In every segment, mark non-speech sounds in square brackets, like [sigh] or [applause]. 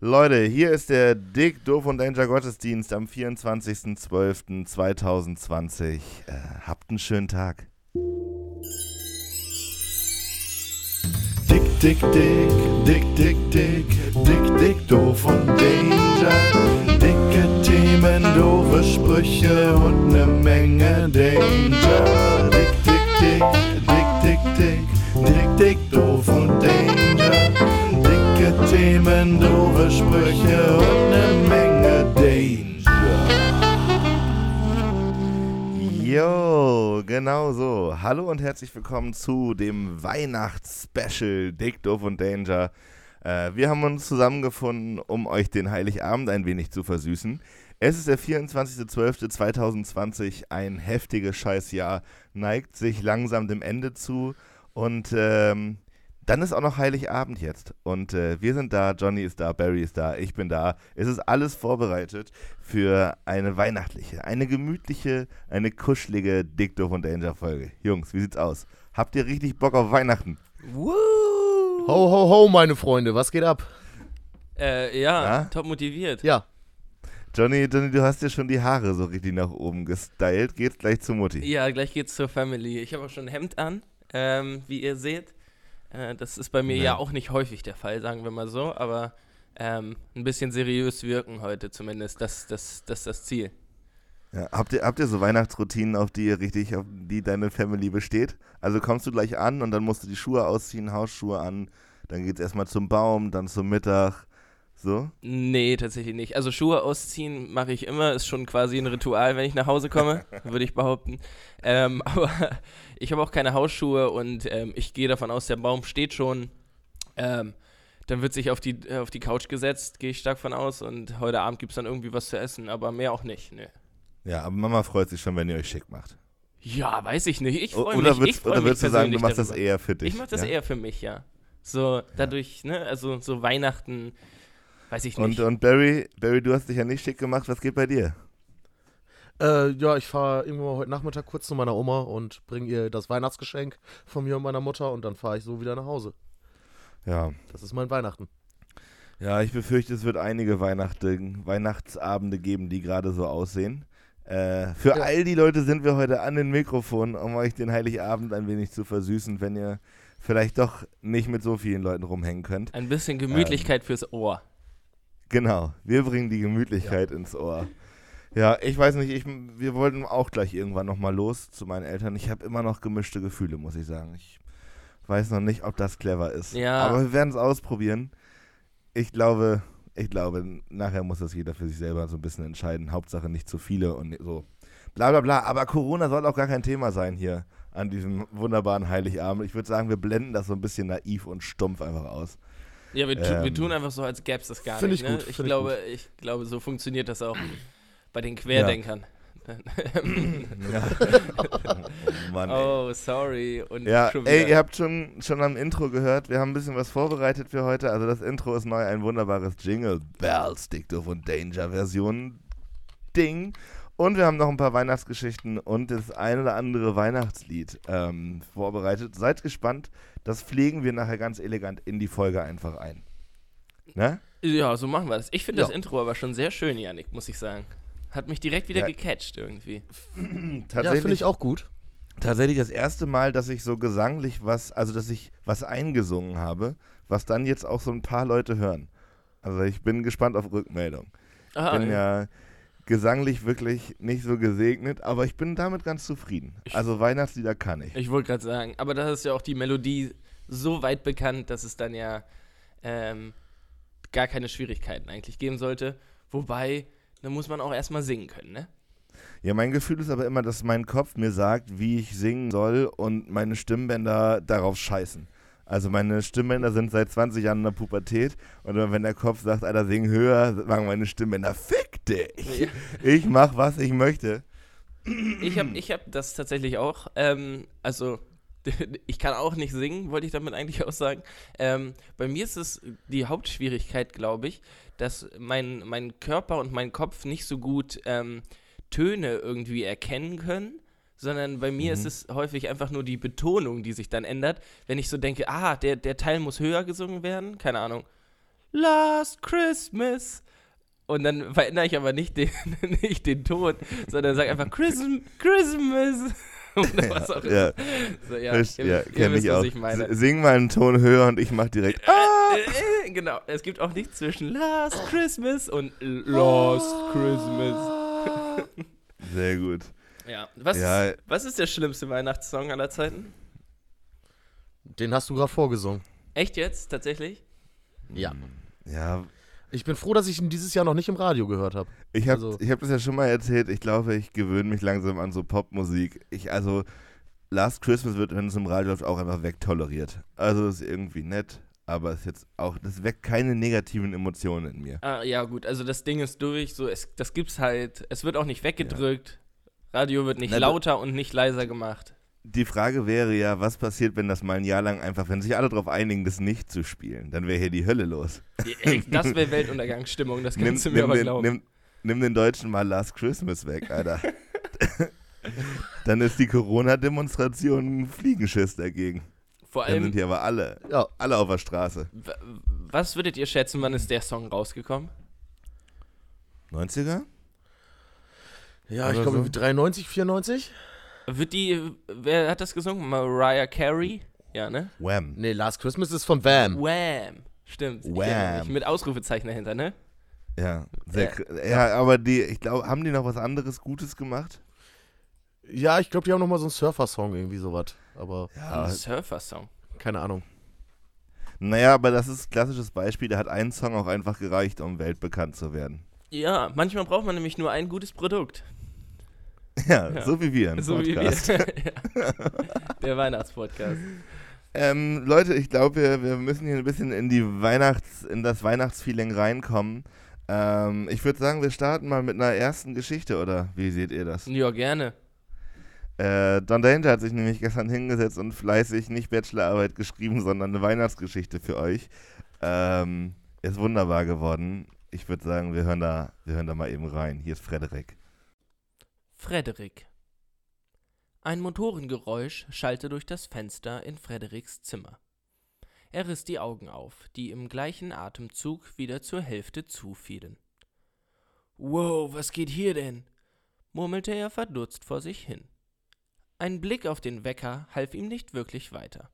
Leute, hier ist der Dick Doof und Danger Gottesdienst am 24.12.2020. Äh, habt einen schönen Tag. Dick, dick, dick, dick, dick, dick, dick, dick, doof und Danger. Dicke Themen, doofe Sprüche und ne Menge Danger. Dick, dick, dick, dick, dick, dick, dick, dick, doof und Danger. Dicke Themen, doofe Sprüche und ne Menge Danger. Jo, genau so. Hallo und herzlich willkommen zu dem Weihnachtsspecial Dick Doof und Danger. Äh, wir haben uns zusammengefunden, um euch den Heiligabend ein wenig zu versüßen. Es ist der 24.12.2020, ein heftiges Scheißjahr, neigt sich langsam dem Ende zu und ähm, dann ist auch noch Heiligabend jetzt. Und äh, wir sind da, Johnny ist da, Barry ist da, ich bin da. Es ist alles vorbereitet für eine weihnachtliche, eine gemütliche, eine kuschelige Dick Doof und Danger Folge. Jungs, wie sieht's aus? Habt ihr richtig Bock auf Weihnachten? Woo! Ho, ho, ho, meine Freunde, was geht ab? Äh, ja, Ja? top motiviert. Ja, Johnny, Johnny, du hast dir schon die Haare so richtig nach oben gestylt. Geht's gleich zu Mutti. Ja, gleich geht's zur Family. Ich habe auch schon ein Hemd an, ähm, wie ihr seht. Äh, das ist bei mir Ja. ja. auch nicht häufig der Fall, sagen wir mal so, aber ähm, ein bisschen seriös wirken heute zumindest. Das, das, das ist das Ziel. Ja, habt, ihr, habt ihr so Weihnachtsroutinen, auf die ihr richtig, auf die deine Family besteht? Also kommst du gleich an und dann musst du die Schuhe ausziehen, Hausschuhe an, dann geht's erstmal zum Baum, dann zum Mittag. So? Nee, tatsächlich nicht. Also Schuhe ausziehen mache ich immer, ist schon quasi ein Ritual, wenn ich nach Hause komme, [laughs] würde ich behaupten. Ähm, [laughs] aber ich habe auch keine Hausschuhe und ähm, ich gehe davon aus, der Baum steht schon. Ähm, dann wird sich auf die, äh, auf die Couch gesetzt, gehe ich stark von aus und heute Abend gibt es dann irgendwie was zu essen, aber mehr auch nicht. Nee. Ja, aber Mama freut sich schon, wenn ihr euch schick macht. Ja, weiß ich nicht. Ich freue oder mich. würdest, ich freu oder würdest du sagen, du machst das darüber. eher für dich? Ich mache das ja? eher für mich, ja. So, dadurch, ne, also so Weihnachten, weiß ich nicht. Und, und Barry, Barry, du hast dich ja nicht schick gemacht. Was geht bei dir? äh, ja, ich fahre irgendwann mal heute Nachmittag kurz zu meiner Oma und bringe ihr das Weihnachtsgeschenk von mir und meiner Mutter und dann fahre ich so wieder nach Hause. Ja. Das ist mein Weihnachten. Ja, ich befürchte, es wird einige Weihnachten, Weihnachtsabende geben, die gerade so aussehen. Äh, für Ja. all die Leute sind wir heute an den Mikrofonen, um euch den Heiligabend ein wenig zu versüßen, wenn ihr vielleicht doch nicht mit so vielen Leuten rumhängen könnt. Ein bisschen Gemütlichkeit fürs Ohr. Genau, wir bringen die Gemütlichkeit ins Ohr. Ja, ich weiß nicht, ich, wir wollten auch gleich irgendwann nochmal los zu meinen Eltern. Ich habe immer noch gemischte Gefühle, muss ich sagen. Ich weiß noch nicht, ob das clever ist. Ja. Aber wir werden es ausprobieren. Ich glaube, ich glaube, nachher muss das jeder für sich selber so ein bisschen entscheiden. Hauptsache nicht zu viele und so. Bla bla bla. Aber Corona soll auch gar kein Thema sein hier an diesem wunderbaren Heiligabend. Ich würde sagen, wir blenden das so ein bisschen naiv und stumpf einfach aus. Ja, wir, tu, Ähm. wir tun einfach so, als gäbe es das gar nicht. ich ne? gut, Ich find ich glaube, ich glaube, so funktioniert das auch bei den Querdenkern. Ja. oh [laughs] Mann, ey. oh, sorry. Und Ja, ey, ihr habt schon, schon am Intro gehört, wir haben ein bisschen was vorbereitet für heute. Also das Intro ist neu, ein wunderbares Jingle Bells, Dicto und Danger Version Ding. Und wir haben noch ein paar Weihnachtsgeschichten und das ein oder andere Weihnachtslied ähm, vorbereitet. Seid gespannt, das pflegen wir nachher ganz elegant in die Folge einfach ein. Ne? Ja, so machen wir das. Ich finde das Ja. Intro aber schon sehr schön, Janik, muss ich sagen. Hat mich direkt wieder Ja. gecatcht irgendwie. [clears throat] Ja, finde ich auch gut. tatsächlich das erste Mal, dass ich so gesanglich was, also dass ich was eingesungen habe, was dann jetzt auch so ein paar Leute hören. Also ich bin gespannt auf Rückmeldung. Ah, bin ja gesanglich wirklich nicht so gesegnet, aber ich bin damit ganz zufrieden. Ich- Also Weihnachtslieder kann ich. Ich wollte gerade sagen, aber da ist ja auch die Melodie so weit bekannt, dass es dann ja ähm, gar keine Schwierigkeiten eigentlich geben sollte. Wobei, da muss man auch erstmal singen können, ne? Ja, mein Gefühl ist aber immer, dass mein Kopf mir sagt, wie ich singen soll und meine Stimmbänder darauf scheißen. Also meine Stimmbänder sind seit 20 Jahren in der Pubertät und wenn der Kopf sagt, Alter, sing höher, sagen meine Stimmbänder, fick dich. Ja. Ich mach, was ich möchte. Ich habe ich hab das tatsächlich auch. Ähm, also, [laughs] ich kann auch nicht singen, wollte ich damit eigentlich auch sagen. Ähm, bei mir ist es die Hauptschwierigkeit, glaube ich, dass mein, mein Körper und mein Kopf nicht so gut ähm, Töne irgendwie erkennen können. Sondern bei mir ist es häufig einfach nur die Betonung, die sich dann ändert. Wenn ich so denke, ah, der, der Teil muss höher gesungen werden, keine Ahnung. Last Christmas. Und dann verändere ich aber nicht den, [laughs] nicht den Ton, sondern sage einfach Chrism Christmas. [laughs] Oder was auch immer. Ja, So, ja, Verst- ihr, ja ihr kenne wisst, auch. ich meine. Sing mal einen Ton höher und ich mach direkt. Ah! Äh, äh, genau, es gibt auch nichts zwischen Last Christmas und Lost Christmas. Sehr gut. Ja, was, Ja. was ist der schlimmste Weihnachtssong aller Zeiten? Den hast du gerade vorgesungen. Echt jetzt? Tatsächlich? Ja. Ja, Ich bin froh, dass ich ihn dieses Jahr noch nicht im Radio gehört habe. ich habe Also- ich hab das ja schon mal erzählt. Ich glaube, ich gewöhne mich langsam an so Popmusik. Ich, also, Last Christmas wird, wenn es im Radio läuft, auch einfach wegtoleriert. Also, ist irgendwie nett, aber ist jetzt auch, das weckt keine negativen Emotionen in mir. Ah, ja, gut, also das Ding ist durch, so, es, das gibt's halt, es wird auch nicht weggedrückt. Radio wird nicht Na, lauter und nicht leiser gemacht. Die Frage wäre ja, was passiert, wenn das mal ein Jahr lang einfach, wenn sich alle darauf einigen, das nicht zu spielen, dann wäre hier die Hölle los. Das wäre Weltuntergangsstimmung, das Nimm, kannst du mir nimm, aber den, glauben. nimm, nimm den Deutschen mal Last Christmas weg, Alter. dann ist die Corona-Demonstration ein Fliegenschiss dagegen. Vor Dann sind allem, hier aber alle, Ja. alle auf der Straße. was würdet ihr schätzen, wann ist der Song rausgekommen? 90er? Ja, ich glaube so. 93, 94? Wird die, wer hat das gesungen? Mariah Carey? Ja, ne? Wham. Nee, Last Christmas ist von Wham. Wham! Stimmt. Wham. Mit Ausrufezeichen dahinter, ne? Ja, sehr, Ja. kr- ja, aber die, ich glaube, haben die noch was anderes Gutes gemacht? Ja, ich glaube, die haben nochmal so einen Surfer-Song, irgendwie sowas. Aber Ja, Ein Surfer-Song. keine Ahnung. naja, aber das ist ein klassisches Beispiel, da hat ein Song auch einfach gereicht, um weltbekannt zu werden. Ja, manchmal braucht man nämlich nur ein gutes Produkt. [laughs] Ja, Ja. so wie wir im So Podcast. wie wir. [laughs] ja. Der Weihnachtspodcast. Ähm, Leute, ich glaube, wir, wir müssen hier ein bisschen in die Weihnachts-, in das Weihnachtsfeeling reinkommen. Ähm, ich würde sagen, wir starten mal mit einer ersten Geschichte, oder wie seht ihr das? Ja, gerne. Äh, Don Danger hat sich nämlich gestern hingesetzt und fleißig nicht Bachelorarbeit geschrieben, sondern eine Weihnachtsgeschichte für euch. Ähm, ist wunderbar geworden. Ich würde sagen, wir hören, da, wir hören da mal eben rein. Hier ist Frederik. Frederik. Ein Motorengeräusch schallte durch das Fenster in Frederiks Zimmer. Er riss die Augen auf, die im gleichen Atemzug wieder zur Hälfte zufielen. Wow, was geht hier denn? murmelte er verdutzt vor sich hin. Ein Blick auf den Wecker half ihm nicht wirklich weiter.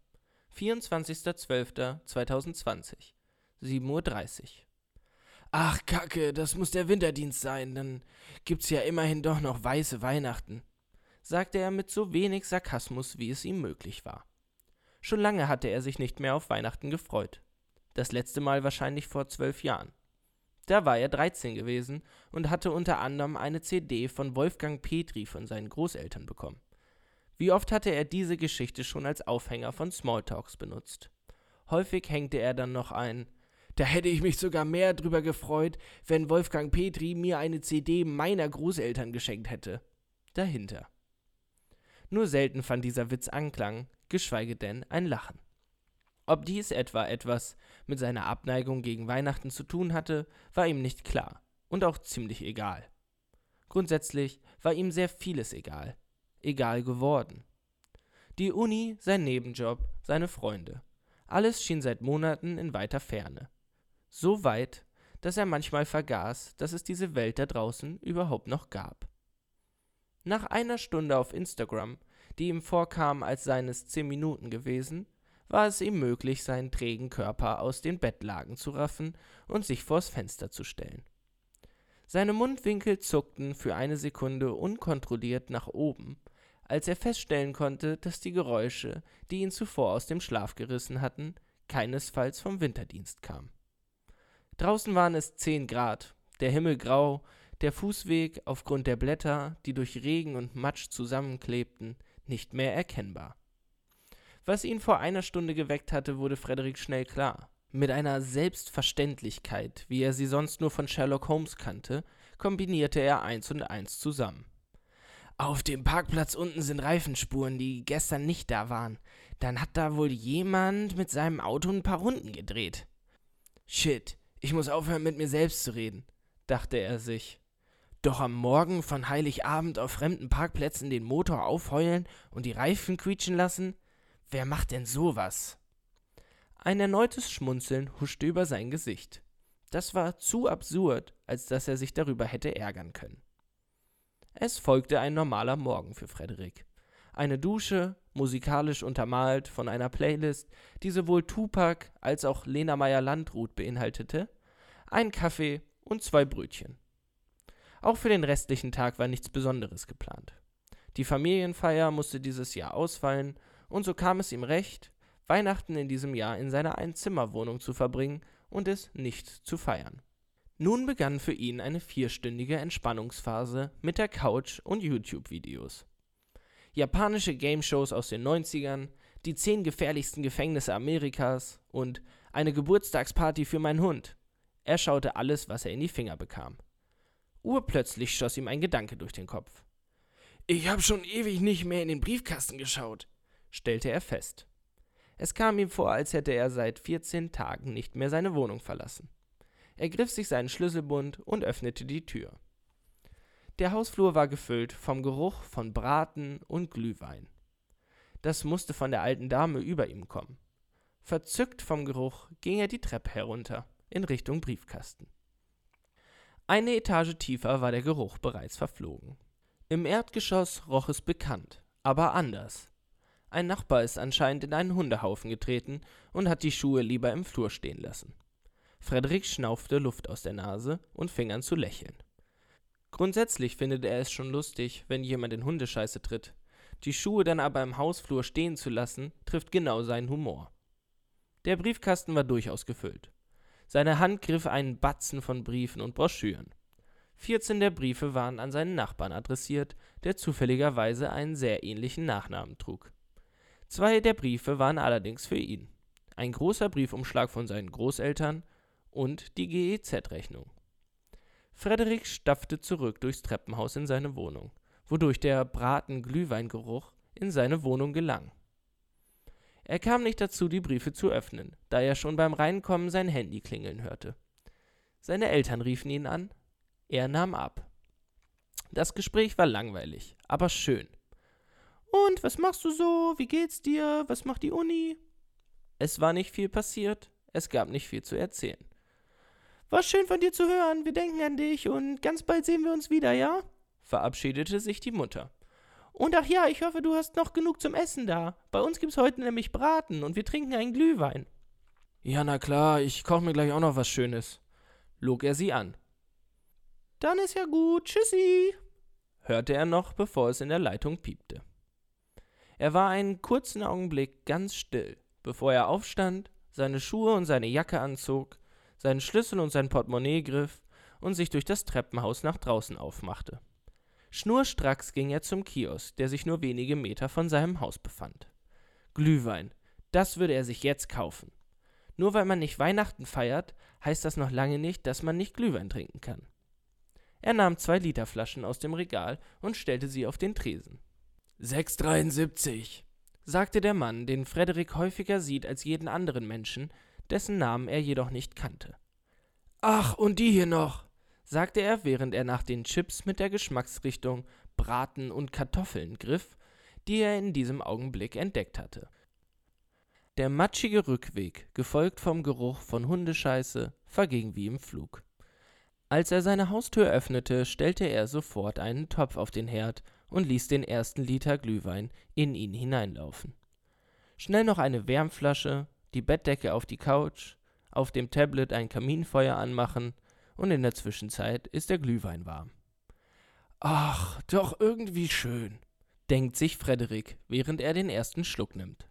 24.12.2020, 7.30 Uhr. Ach, Kacke, das muss der Winterdienst sein, dann gibt's ja immerhin doch noch weiße Weihnachten, sagte er mit so wenig Sarkasmus, wie es ihm möglich war. Schon lange hatte er sich nicht mehr auf Weihnachten gefreut. Das letzte Mal wahrscheinlich vor zwölf Jahren. Da war er 13 gewesen und hatte unter anderem eine CD von Wolfgang Petri von seinen Großeltern bekommen. Wie oft hatte er diese Geschichte schon als Aufhänger von Smalltalks benutzt? Häufig hängte er dann noch ein, da hätte ich mich sogar mehr drüber gefreut, wenn Wolfgang Petri mir eine CD meiner Großeltern geschenkt hätte. Dahinter. Nur selten fand dieser Witz Anklang, geschweige denn ein Lachen. Ob dies etwa etwas mit seiner Abneigung gegen Weihnachten zu tun hatte, war ihm nicht klar und auch ziemlich egal. Grundsätzlich war ihm sehr vieles egal. Egal geworden. Die Uni, sein Nebenjob, seine Freunde. Alles schien seit Monaten in weiter Ferne. So weit, dass er manchmal vergaß, dass es diese Welt da draußen überhaupt noch gab. Nach einer Stunde auf Instagram, die ihm vorkam, als seien es zehn Minuten gewesen, war es ihm möglich, seinen trägen Körper aus den Bettlagen zu raffen und sich vors Fenster zu stellen. Seine Mundwinkel zuckten für eine Sekunde unkontrolliert nach oben, als er feststellen konnte, dass die Geräusche, die ihn zuvor aus dem Schlaf gerissen hatten, keinesfalls vom Winterdienst kamen. Draußen waren es zehn Grad, der Himmel grau, der Fußweg aufgrund der Blätter, die durch Regen und Matsch zusammenklebten, nicht mehr erkennbar. Was ihn vor einer Stunde geweckt hatte, wurde Frederik schnell klar. Mit einer Selbstverständlichkeit, wie er sie sonst nur von Sherlock Holmes kannte, kombinierte er eins und eins zusammen. Auf dem Parkplatz unten sind Reifenspuren, die gestern nicht da waren. Dann hat da wohl jemand mit seinem Auto ein paar Runden gedreht. Shit, ich muss aufhören, mit mir selbst zu reden, dachte er sich. Doch am Morgen von Heiligabend auf fremden Parkplätzen den Motor aufheulen und die Reifen quietschen lassen? Wer macht denn sowas? Ein erneutes Schmunzeln huschte über sein Gesicht. Das war zu absurd, als dass er sich darüber hätte ärgern können. Es folgte ein normaler Morgen für Frederik. Eine Dusche, musikalisch untermalt von einer Playlist, die sowohl Tupac als auch Lena Meyer-Landrut beinhaltete, ein Kaffee und zwei Brötchen. Auch für den restlichen Tag war nichts Besonderes geplant. Die Familienfeier musste dieses Jahr ausfallen, und so kam es ihm recht, Weihnachten in diesem Jahr in seiner Einzimmerwohnung zu verbringen und es nicht zu feiern. Nun begann für ihn eine vierstündige Entspannungsphase mit der Couch und YouTube-Videos. Japanische Game-Shows aus den 90ern, die zehn gefährlichsten Gefängnisse Amerikas und eine Geburtstagsparty für meinen Hund. Er schaute alles, was er in die Finger bekam. Urplötzlich schoss ihm ein Gedanke durch den Kopf. Ich hab schon ewig nicht mehr in den Briefkasten geschaut, stellte er fest. Es kam ihm vor, als hätte er seit 14 Tagen nicht mehr seine Wohnung verlassen. Er griff sich seinen Schlüsselbund und öffnete die Tür. Der Hausflur war gefüllt vom Geruch von Braten und Glühwein. Das musste von der alten Dame über ihm kommen. Verzückt vom Geruch ging er die Treppe herunter in Richtung Briefkasten. Eine Etage tiefer war der Geruch bereits verflogen. Im Erdgeschoss roch es bekannt, aber anders. Ein Nachbar ist anscheinend in einen Hundehaufen getreten und hat die Schuhe lieber im Flur stehen lassen. Frederik schnaufte Luft aus der Nase und fing an zu lächeln. Grundsätzlich findet er es schon lustig, wenn jemand in Hundescheiße tritt. Die Schuhe dann aber im Hausflur stehen zu lassen, trifft genau seinen Humor. Der Briefkasten war durchaus gefüllt. Seine Hand griff einen Batzen von Briefen und Broschüren. 14 der Briefe waren an seinen Nachbarn adressiert, der zufälligerweise einen sehr ähnlichen Nachnamen trug. Zwei der Briefe waren allerdings für ihn. Ein großer Briefumschlag von seinen Großeltern und die GEZ-Rechnung. Frederik stapfte zurück durchs Treppenhaus in seine Wohnung, wodurch der Braten-Glühweingeruch in seine Wohnung gelang. Er kam nicht dazu, die Briefe zu öffnen, da er schon beim Reinkommen sein Handy klingeln hörte. Seine Eltern riefen ihn an, er nahm ab. Das Gespräch war langweilig, aber schön. Und was machst du so? Wie geht's dir? Was macht die Uni? Es war nicht viel passiert, es gab nicht viel zu erzählen. War schön von dir zu hören, wir denken an dich und ganz bald sehen wir uns wieder, ja? verabschiedete sich die Mutter. Und ach ja, ich hoffe, du hast noch genug zum Essen da. Bei uns gibt's heute nämlich Braten und wir trinken einen Glühwein. Ja, na klar, ich koche mir gleich auch noch was Schönes, log er sie an. Dann ist ja gut. Tschüssi, hörte er noch, bevor es in der Leitung piepte. Er war einen kurzen Augenblick ganz still, bevor er aufstand, seine Schuhe und seine Jacke anzog, seinen Schlüssel und sein Portemonnaie griff und sich durch das Treppenhaus nach draußen aufmachte. Schnurstracks ging er zum Kiosk, der sich nur wenige Meter von seinem Haus befand. Glühwein, das würde er sich jetzt kaufen. Nur weil man nicht Weihnachten feiert, heißt das noch lange nicht, dass man nicht Glühwein trinken kann. Er nahm zwei Literflaschen aus dem Regal und stellte sie auf den Tresen. 6,73, sagte der Mann, den Frederik häufiger sieht als jeden anderen Menschen, dessen Namen er jedoch nicht kannte. Ach, und die hier noch, sagte er, während er nach den Chips mit der Geschmacksrichtung Braten und Kartoffeln griff, die er in diesem Augenblick entdeckt hatte. Der matschige Rückweg, gefolgt vom Geruch von Hundescheiße, verging wie im Flug. Als er seine Haustür öffnete, stellte er sofort einen Topf auf den Herd und ließ den ersten Liter Glühwein in ihn hineinlaufen. Schnell noch eine Wärmflasche, die Bettdecke auf die Couch, auf dem Tablet ein Kaminfeuer anmachen und in der Zwischenzeit ist der Glühwein warm. Ach, doch irgendwie schön, denkt sich Frederik, während er den ersten Schluck nimmt.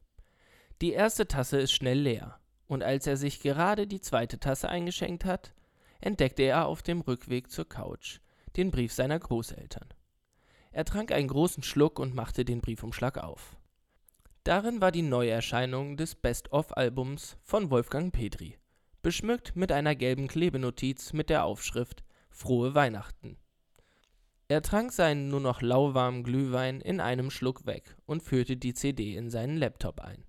Die erste Tasse ist schnell leer, und als er sich gerade die zweite Tasse eingeschenkt hat, entdeckte er auf dem Rückweg zur Couch den Brief seiner Großeltern. Er trank einen großen Schluck und machte den Briefumschlag auf. Darin war die Neuerscheinung des Best-of-Albums von Wolfgang Petri, beschmückt mit einer gelben Klebenotiz mit der Aufschrift Frohe Weihnachten. Er trank seinen nur noch lauwarmen Glühwein in einem Schluck weg und führte die CD in seinen Laptop ein.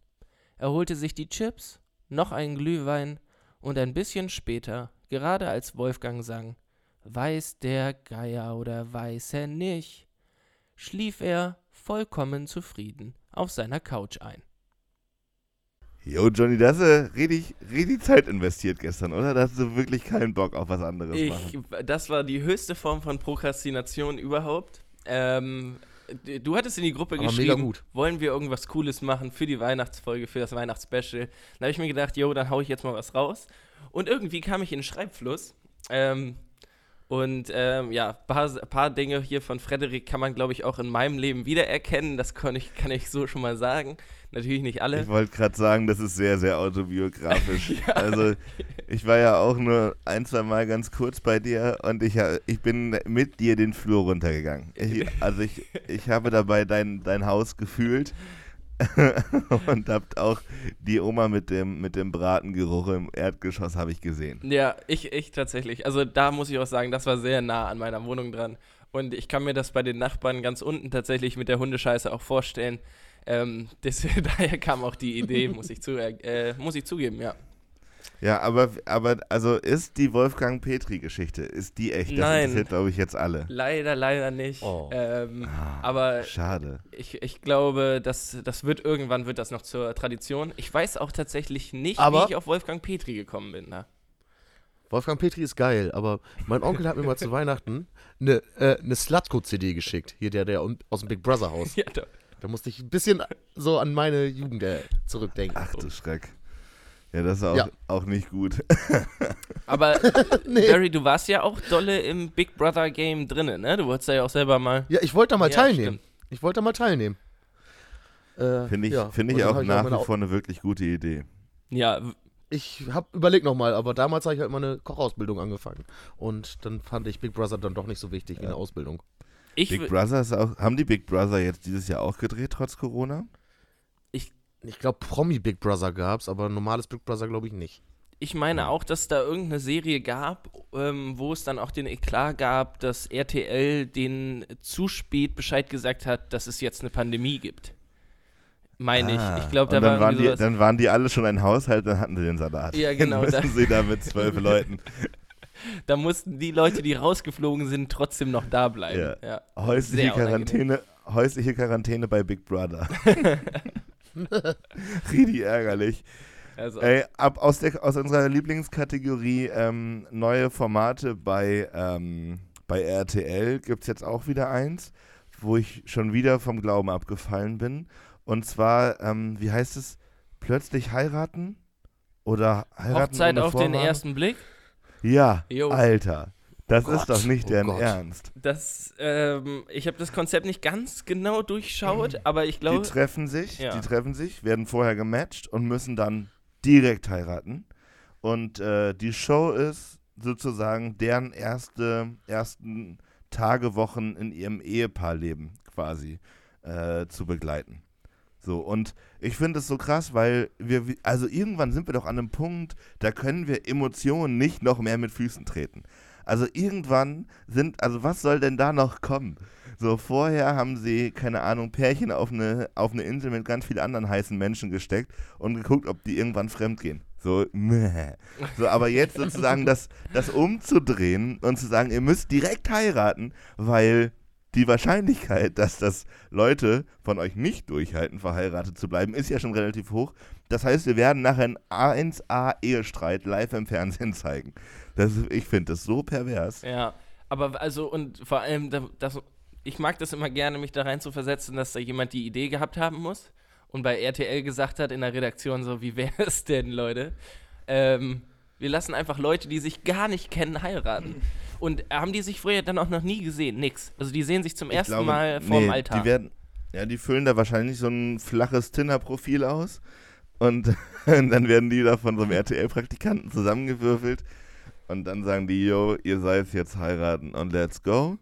Er holte sich die Chips, noch einen Glühwein und ein bisschen später gerade als Wolfgang sang Weiß der Geier oder weiß er nicht, schlief er vollkommen zufrieden auf seiner Couch ein. Jo, Johnny, da hast du richtig, richtig Zeit investiert gestern, oder? Da hast du wirklich keinen Bock auf was anderes Ich, machen. das war die höchste Form von Prokrastination überhaupt. Ähm, du hattest in die Gruppe Aber mega geschrieben, gut. wollen wir irgendwas Cooles machen für die Weihnachtsfolge, für das Weihnachtsspecial. Dann habe ich mir gedacht, jo, dann hau ich jetzt mal was raus. Und irgendwie kam ich in den Schreibfluss. Ähm, und ähm, ja, ein paar, paar Dinge hier von Frederik kann man, glaube ich, auch in meinem Leben wiedererkennen. Das kann ich, kann ich so schon mal sagen. Natürlich nicht alle. Ich wollte gerade sagen, das ist sehr, sehr autobiografisch. [laughs] Also, ich war ja auch nur ein, zwei Mal ganz kurz bei dir und ich, ich bin mit dir den Flur runtergegangen. Ich, also, ich, ich habe dabei dein, dein Haus gefühlt [laughs] und habt auch die Oma mit dem, mit dem Bratengeruch im Erdgeschoss habe ich gesehen. Ja, ich, ich tatsächlich. Also da muss ich auch sagen, das war sehr nah an meiner Wohnung dran. Und ich kann mir das bei den Nachbarn ganz unten tatsächlich mit der Hundescheiße auch vorstellen. Ähm, [laughs] das, [laughs] daher kam auch die Idee, muss ich, zu, äh, muss ich zugeben, ja. Ja, aber, aber also ist die Wolfgang Petri-Geschichte, ist die echt? Das Nein. interessiert, glaube ich, jetzt alle. Leider, leider nicht. Oh. Ähm, Ah, aber Schade. ich, ich glaube, das, das wird irgendwann wird das noch zur Tradition. Ich weiß auch tatsächlich nicht, Aber- wie ich auf Wolfgang Petri gekommen bin. Da. Wolfgang Petri ist geil, aber mein Onkel hat mir mal zu Weihnachten eine, äh, eine Slutko-CD geschickt. Hier der, der aus dem Big Brother Haus. [laughs] Ja, da, Da musste ich ein bisschen so an meine Jugend äh, zurückdenken. Ach du Schreck. Ja, das ist auch, Ja. auch nicht gut. [laughs] aber [laughs] Nee. Barry, du warst ja auch dolle im Big Brother Game drinne, ne? Du wolltest da ja auch selber mal. Ja, ich wollte da mal Ja, teilnehmen. stimmt. Ich wollte da mal teilnehmen. Äh, Finde ich, ja. finde Und ich auch nach wie vor eine wirklich gute Idee. Ja, Ich habe überlegt nochmal, aber damals habe ich halt mal eine Kochausbildung angefangen. Und dann fand ich Big Brother dann doch nicht so wichtig wie eine Ausbildung. ich, Big Brother ist auch, haben die Big Brother jetzt dieses Jahr auch gedreht, trotz Corona? Ich glaube, Promi Big Brother gab's, aber normales Big Brother glaube ich nicht. ich meine auch, dass da irgendeine Serie gab, ähm, wo es dann auch den Eklat gab, dass RTL den zu spät Bescheid gesagt hat, dass es jetzt eine Pandemie gibt. Meine Ah, ich. Ich glaube, da dann war waren, die, sowas. dann waren die alle schon ein Haushalt, dann hatten sie den Salat. Ja, genau, Dann da- müssen sie da mit zwölf [laughs] Leuten. Da mussten die Leute, die rausgeflogen sind, trotzdem noch da bleiben. Ja. Ja. Häusliche. Quarantäne, häusliche Quarantäne bei Big Brother. [laughs] Richtig [laughs] ärgerlich. Also, Ey, ab aus, der, aus unserer Lieblingskategorie ähm, neue Formate bei, ähm, bei RTL gibt es jetzt auch wieder eins, wo ich schon wieder vom Glauben abgefallen bin. Und zwar, ähm, wie heißt es? Plötzlich heiraten? Oder heiraten Hochzeit auf den ersten Blick. Ja, Jo. Alter. Das Oh ist Gott, doch nicht oh deren Gott. Ernst. Das, ähm, ich habe das Konzept nicht ganz genau durchschaut, aber ich Die glaube, treffen sich, Ja. die treffen sich, werden vorher gematcht und müssen dann direkt heiraten. Und äh, die Show ist sozusagen deren erste, ersten Tage, Wochen in ihrem Ehepaarleben quasi äh, zu begleiten. So, und ich finde es so krass, weil wir, also irgendwann sind wir doch an einem Punkt, da können wir Emotionen nicht noch mehr mit Füßen treten. Also irgendwann sind, also was soll denn da noch kommen? So, vorher haben sie, keine Ahnung, Pärchen auf eine, auf eine Insel mit ganz vielen anderen heißen Menschen gesteckt und geguckt, ob die irgendwann fremd gehen. So, meh. So, aber jetzt sozusagen das, das umzudrehen und zu sagen, ihr müsst direkt heiraten, weil die Wahrscheinlichkeit, dass das Leute von euch nicht durchhalten, verheiratet zu bleiben, ist ja schon relativ hoch. Das heißt, wir werden nachher einen 1A-Ehestreit live im Fernsehen [laughs] zeigen. Das, ich finde das so pervers. ja, aber also und vor allem, da- das, ich mag das immer gerne, mich da rein zu versetzen, dass da jemand die Idee gehabt haben muss und bei RTL gesagt hat in der Redaktion so, wie wäre es denn, Leute? Ähm, wir lassen einfach Leute, die sich gar nicht kennen, heiraten. Und haben die sich früher dann auch noch nie gesehen? Nix. Also die sehen sich zum Ich ersten glaube, Mal vorm nee, Altar. Die werden, ja, die füllen da wahrscheinlich so ein flaches Tinder-Profil aus und [laughs] dann werden die da von so einem RTL-Praktikanten zusammengewürfelt und dann sagen die, yo, ihr seid jetzt heiraten und let's go.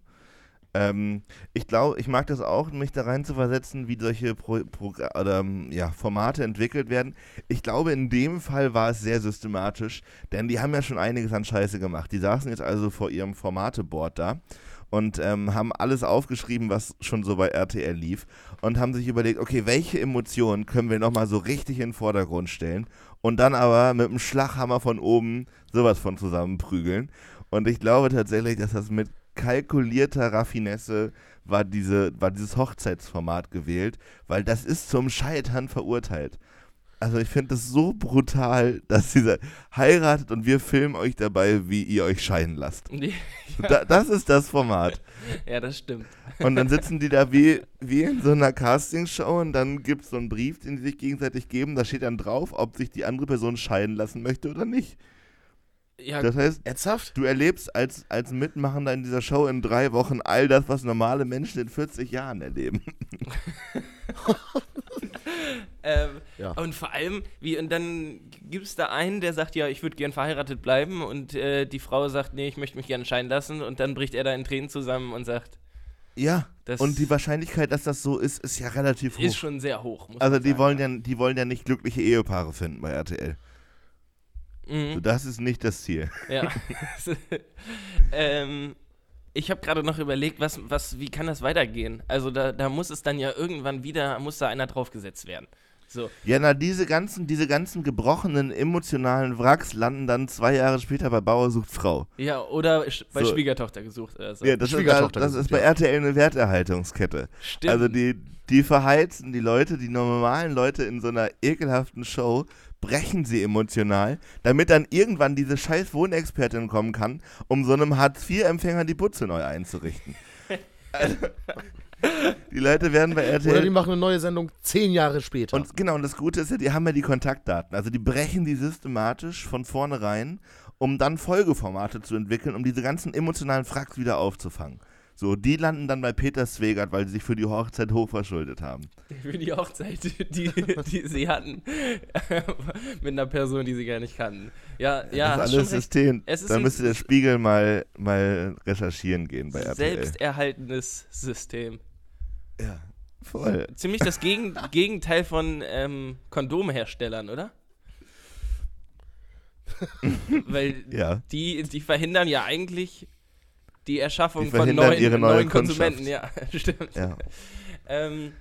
Ähm, ich glaube, ich mag das auch, mich da rein zu versetzen, wie solche Pro Progr oder, ähm, ja, Formate entwickelt werden. Ich glaube, in dem Fall war es sehr systematisch, denn die haben ja schon einiges an Scheiße gemacht. Die saßen jetzt also vor ihrem Formateboard da und ähm, haben alles aufgeschrieben, was schon so bei RTL lief und haben sich überlegt, okay, welche Emotionen können wir nochmal so richtig in den Vordergrund stellen und dann aber mit einem Schlaghammer von oben sowas von zusammenprügeln. Und ich glaube tatsächlich, dass das mit kalkulierter Raffinesse war, diese, war dieses Hochzeitsformat gewählt, weil das ist zum Scheitern verurteilt. Also ich finde das so brutal, dass sie sagt, heiratet und wir filmen euch dabei, wie ihr euch scheiden lasst. [laughs] Nee, Da, das ist das Format. ja, das stimmt. Und dann sitzen die da wie, wie in so einer Castingshow und dann gibt es so einen Brief, den sie sich gegenseitig geben. Da steht dann drauf, ob sich die andere Person scheiden lassen möchte oder nicht. Ja, Das heißt, Ernsthaft? du erlebst als, als Mitmachender in dieser Show in drei Wochen all das, was normale Menschen in 40 Jahren erleben. [laughs] ähm, Ja. und vor allem, wie, und dann gibt es da einen, der sagt, ja, ich würde gern verheiratet bleiben und äh, die Frau sagt, nee, ich möchte mich gerne scheiden lassen und dann bricht er da in Tränen zusammen und sagt, Ja, das und die Wahrscheinlichkeit, dass das so ist, ist ja relativ hoch. ist schon sehr hoch. Muss also man die sagen, wollen ja, die wollen ja nicht glückliche Ehepaare finden bei RTL. Mhm. So, das ist nicht das Ziel. Ja. [laughs] [laughs] ähm, ich habe gerade noch überlegt, was, was, wie kann das weitergehen? Also da, da muss es dann ja irgendwann wieder, muss da einer draufgesetzt werden. So, Ja, na, diese ganzen, diese ganzen gebrochenen emotionalen Wracks landen dann zwei Jahre später bei Bauer sucht Frau. ja, oder sch- bei So. Schwiegertochter gesucht oder so. Ja, das, ist, das ist gesucht, bei ja. RTL eine Werterhaltungskette. Stimmt. Also die, die verheizen die Leute, die normalen Leute in so einer ekelhaften Show, brechen sie emotional, damit dann irgendwann diese scheiß Wohnexpertin kommen kann, um so einem Hartz-IV-Empfänger die Butze neu einzurichten. [laughs] Also, [laughs] die Leute werden bei RTL... Oder die machen eine neue Sendung zehn Jahre später. Und genau, und das Gute ist ja, die haben ja die Kontaktdaten. Also die brechen die systematisch von vornherein, um dann Folgeformate zu entwickeln, um diese ganzen emotionalen Fracks wieder aufzufangen. So, die landen dann bei Peter Swegert, weil sie sich für die Hochzeit hochverschuldet haben. [laughs] Für die Hochzeit, die, die sie hatten, [laughs] mit einer Person, die sie gar nicht kannten. Ja, ja, das ist alles. System. Es ist Da müsste der Spiegel mal, mal recherchieren gehen bei RTL. Selbsterhaltendes System. Ja, voll. Ziemlich das Gegen [laughs] Gegenteil von ähm, Kondomherstellern, oder? Weil Ja. die, die verhindern ja eigentlich die Erschaffung Die von neuen, ihre neue neuen Konsumenten. Ja, [laughs] stimmt. Ja. Ähm,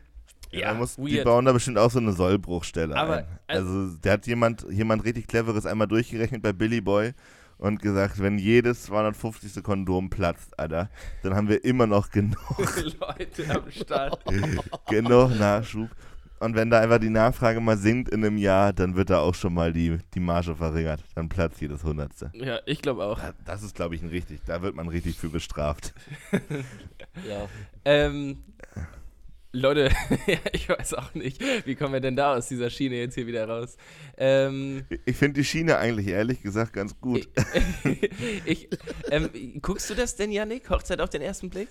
Ja, da muss, die bauen da bestimmt auch so eine Sollbruchstelle Aber, ein. Also, der hat jemand, jemand richtig Cleveres einmal durchgerechnet bei Billy Boy und gesagt, wenn jedes 250. Kondom platzt, Alter, dann haben wir immer noch genug, [laughs] Leute am Start. [laughs] genug Nachschub. Und wenn da einfach die Nachfrage mal sinkt in einem Jahr, dann wird da auch schon mal die, die Marge verringert. Dann platzt jedes Hundertste. Ja, ich glaube auch. Da- Das ist, glaube ich, ein richtig, da wird man richtig für bestraft. [laughs] ja. Ähm, Leute, [laughs] ja, ich weiß auch nicht, wie kommen wir denn da aus dieser Schiene jetzt hier wieder raus? Ähm, Ich finde die Schiene eigentlich ehrlich gesagt ganz gut. [laughs] ich, ähm, guckst du das denn, Yannick? Hochzeit auf den ersten Blick?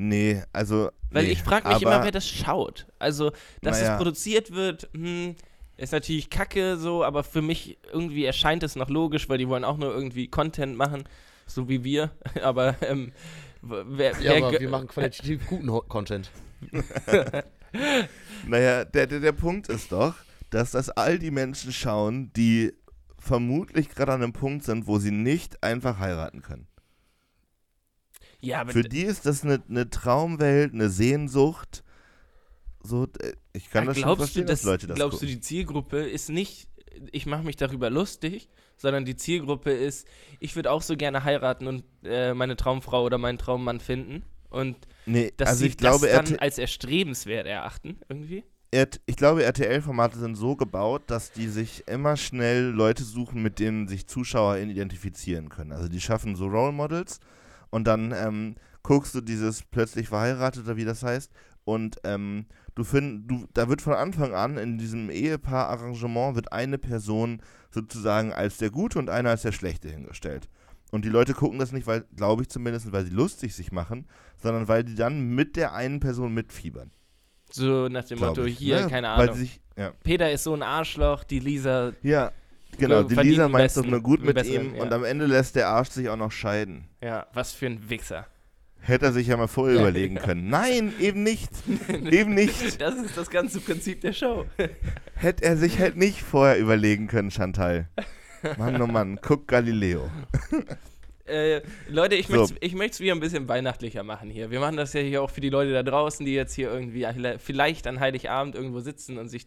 Nee, also. Weil nee, ich frage mich aber- immer, wer das schaut. Also, dass Naja. es produziert wird, hm, ist natürlich kacke so, aber für mich irgendwie erscheint es noch logisch, weil die wollen auch nur irgendwie Content machen, so wie wir. [laughs] Aber ähm, wer, Ja, wer aber wir machen qualitativ [laughs] guten Content. [laughs] Naja, der, der, der Punkt ist doch, dass das all die Menschen schauen, die vermutlich gerade an einem Punkt sind, wo sie nicht einfach heiraten können. Ja, Für die ist das eine, eine Traumwelt, eine Sehnsucht. So, ich kann ja, das schon verstehen, du, dass dass, Leute das glaubst du, gucken. die Zielgruppe ist nicht, ich mache mich darüber lustig, sondern die Zielgruppe ist, ich würde auch so gerne heiraten und äh, meine Traumfrau oder meinen Traummann finden und Nee, dass also sie ich glaube, das dann RT als erstrebenswert erachten irgendwie. Ich glaube, RTL-Formate sind so gebaut, dass die sich immer schnell Leute suchen, mit denen sich Zuschauer identifizieren können. Also die schaffen so Role Models und dann ähm, guckst du dieses plötzlich verheiratet oder wie das heißt und ähm, du find, du, da wird von Anfang an in diesem Ehepaar-Arrangement wird eine Person sozusagen als der Gute und einer als der Schlechte hingestellt. Und die Leute gucken das nicht, weil, glaube ich zumindest, weil sie lustig sich machen, sondern weil die dann mit der einen Person mitfiebern. So nach dem Motto, ich, hier, ne? keine Ahnung. sich, ja. Peter ist so ein Arschloch, die Lisa. Ja, genau. Die Lisa meint besten- nur gut mit besseren, ihm ja. und am Ende lässt der Arsch sich auch noch scheiden. Ja, was für ein Wichser. Hätte er sich ja mal vorher überlegen können. Nein, [laughs] eben nicht. [laughs] eben nicht. Das ist das ganze Prinzip der Show. [laughs] Hätte er sich halt nicht vorher überlegen können, Chantal. Mann, oh Mann, guck Galileo. Äh, Leute, ich So. möchte es wieder ein bisschen weihnachtlicher machen hier. Wir machen das ja hier auch für die Leute da draußen, die jetzt hier irgendwie vielleicht an Heiligabend irgendwo sitzen und sich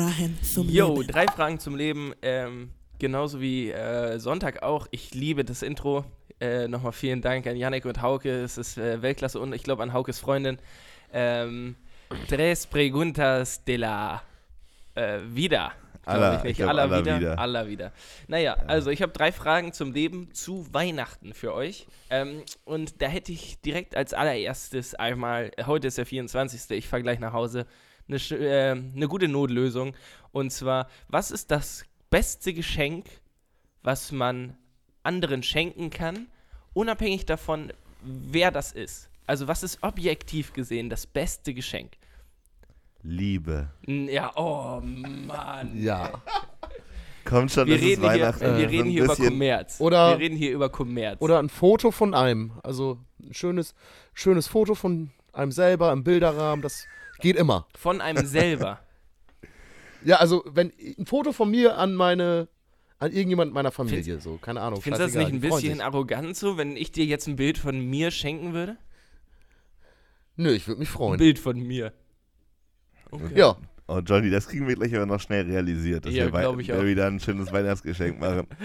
Fragen zum Yo, Leben. drei Fragen zum Leben. Ähm, genauso wie äh, Sonntag auch. Ich liebe das Intro. Äh, Nochmal vielen Dank an Yannick und Hauke. Es ist äh, Weltklasse und ich glaube an Haukes Freundin. Ähm, tres preguntas de la äh, vida. Alla, ich nicht. Alla wieder. wieder. Alla wieder. Naja, also ich habe drei Fragen zum Leben zu Weihnachten für euch. Ähm, und da hätte ich direkt als allererstes einmal, heute ist der 24. Ich fahre gleich nach Hause, eine, äh, eine gute Notlösung. Und zwar, was ist das beste Geschenk, was man anderen schenken kann, unabhängig davon, wer das ist? Also was ist objektiv gesehen das beste Geschenk? Liebe. Ja, oh Mann. Ja. Kommt schon, Wir es ist reden, hier, Weihnachten. wir reden hier über Kommerz. Oder- wir reden hier über Kommerz. Oder ein Foto von einem. Also ein schönes, schönes Foto von einem selber im Bilderrahmen. Das geht immer. von einem selber. [laughs] Ja, also wenn ein Foto von mir an meine, an irgendjemand meiner Familie, so, keine Ahnung. Findest du das nicht ein bisschen arrogant so, wenn ich dir jetzt ein Bild von mir schenken würde? Nö, ich würde mich Ein freuen. Bild von mir. Okay. Ja, Oh, Johnny, das kriegen wir gleich aber noch schnell realisiert, dass Ja, wir, wir wieder ein schönes Weihnachtsgeschenk machen. [laughs]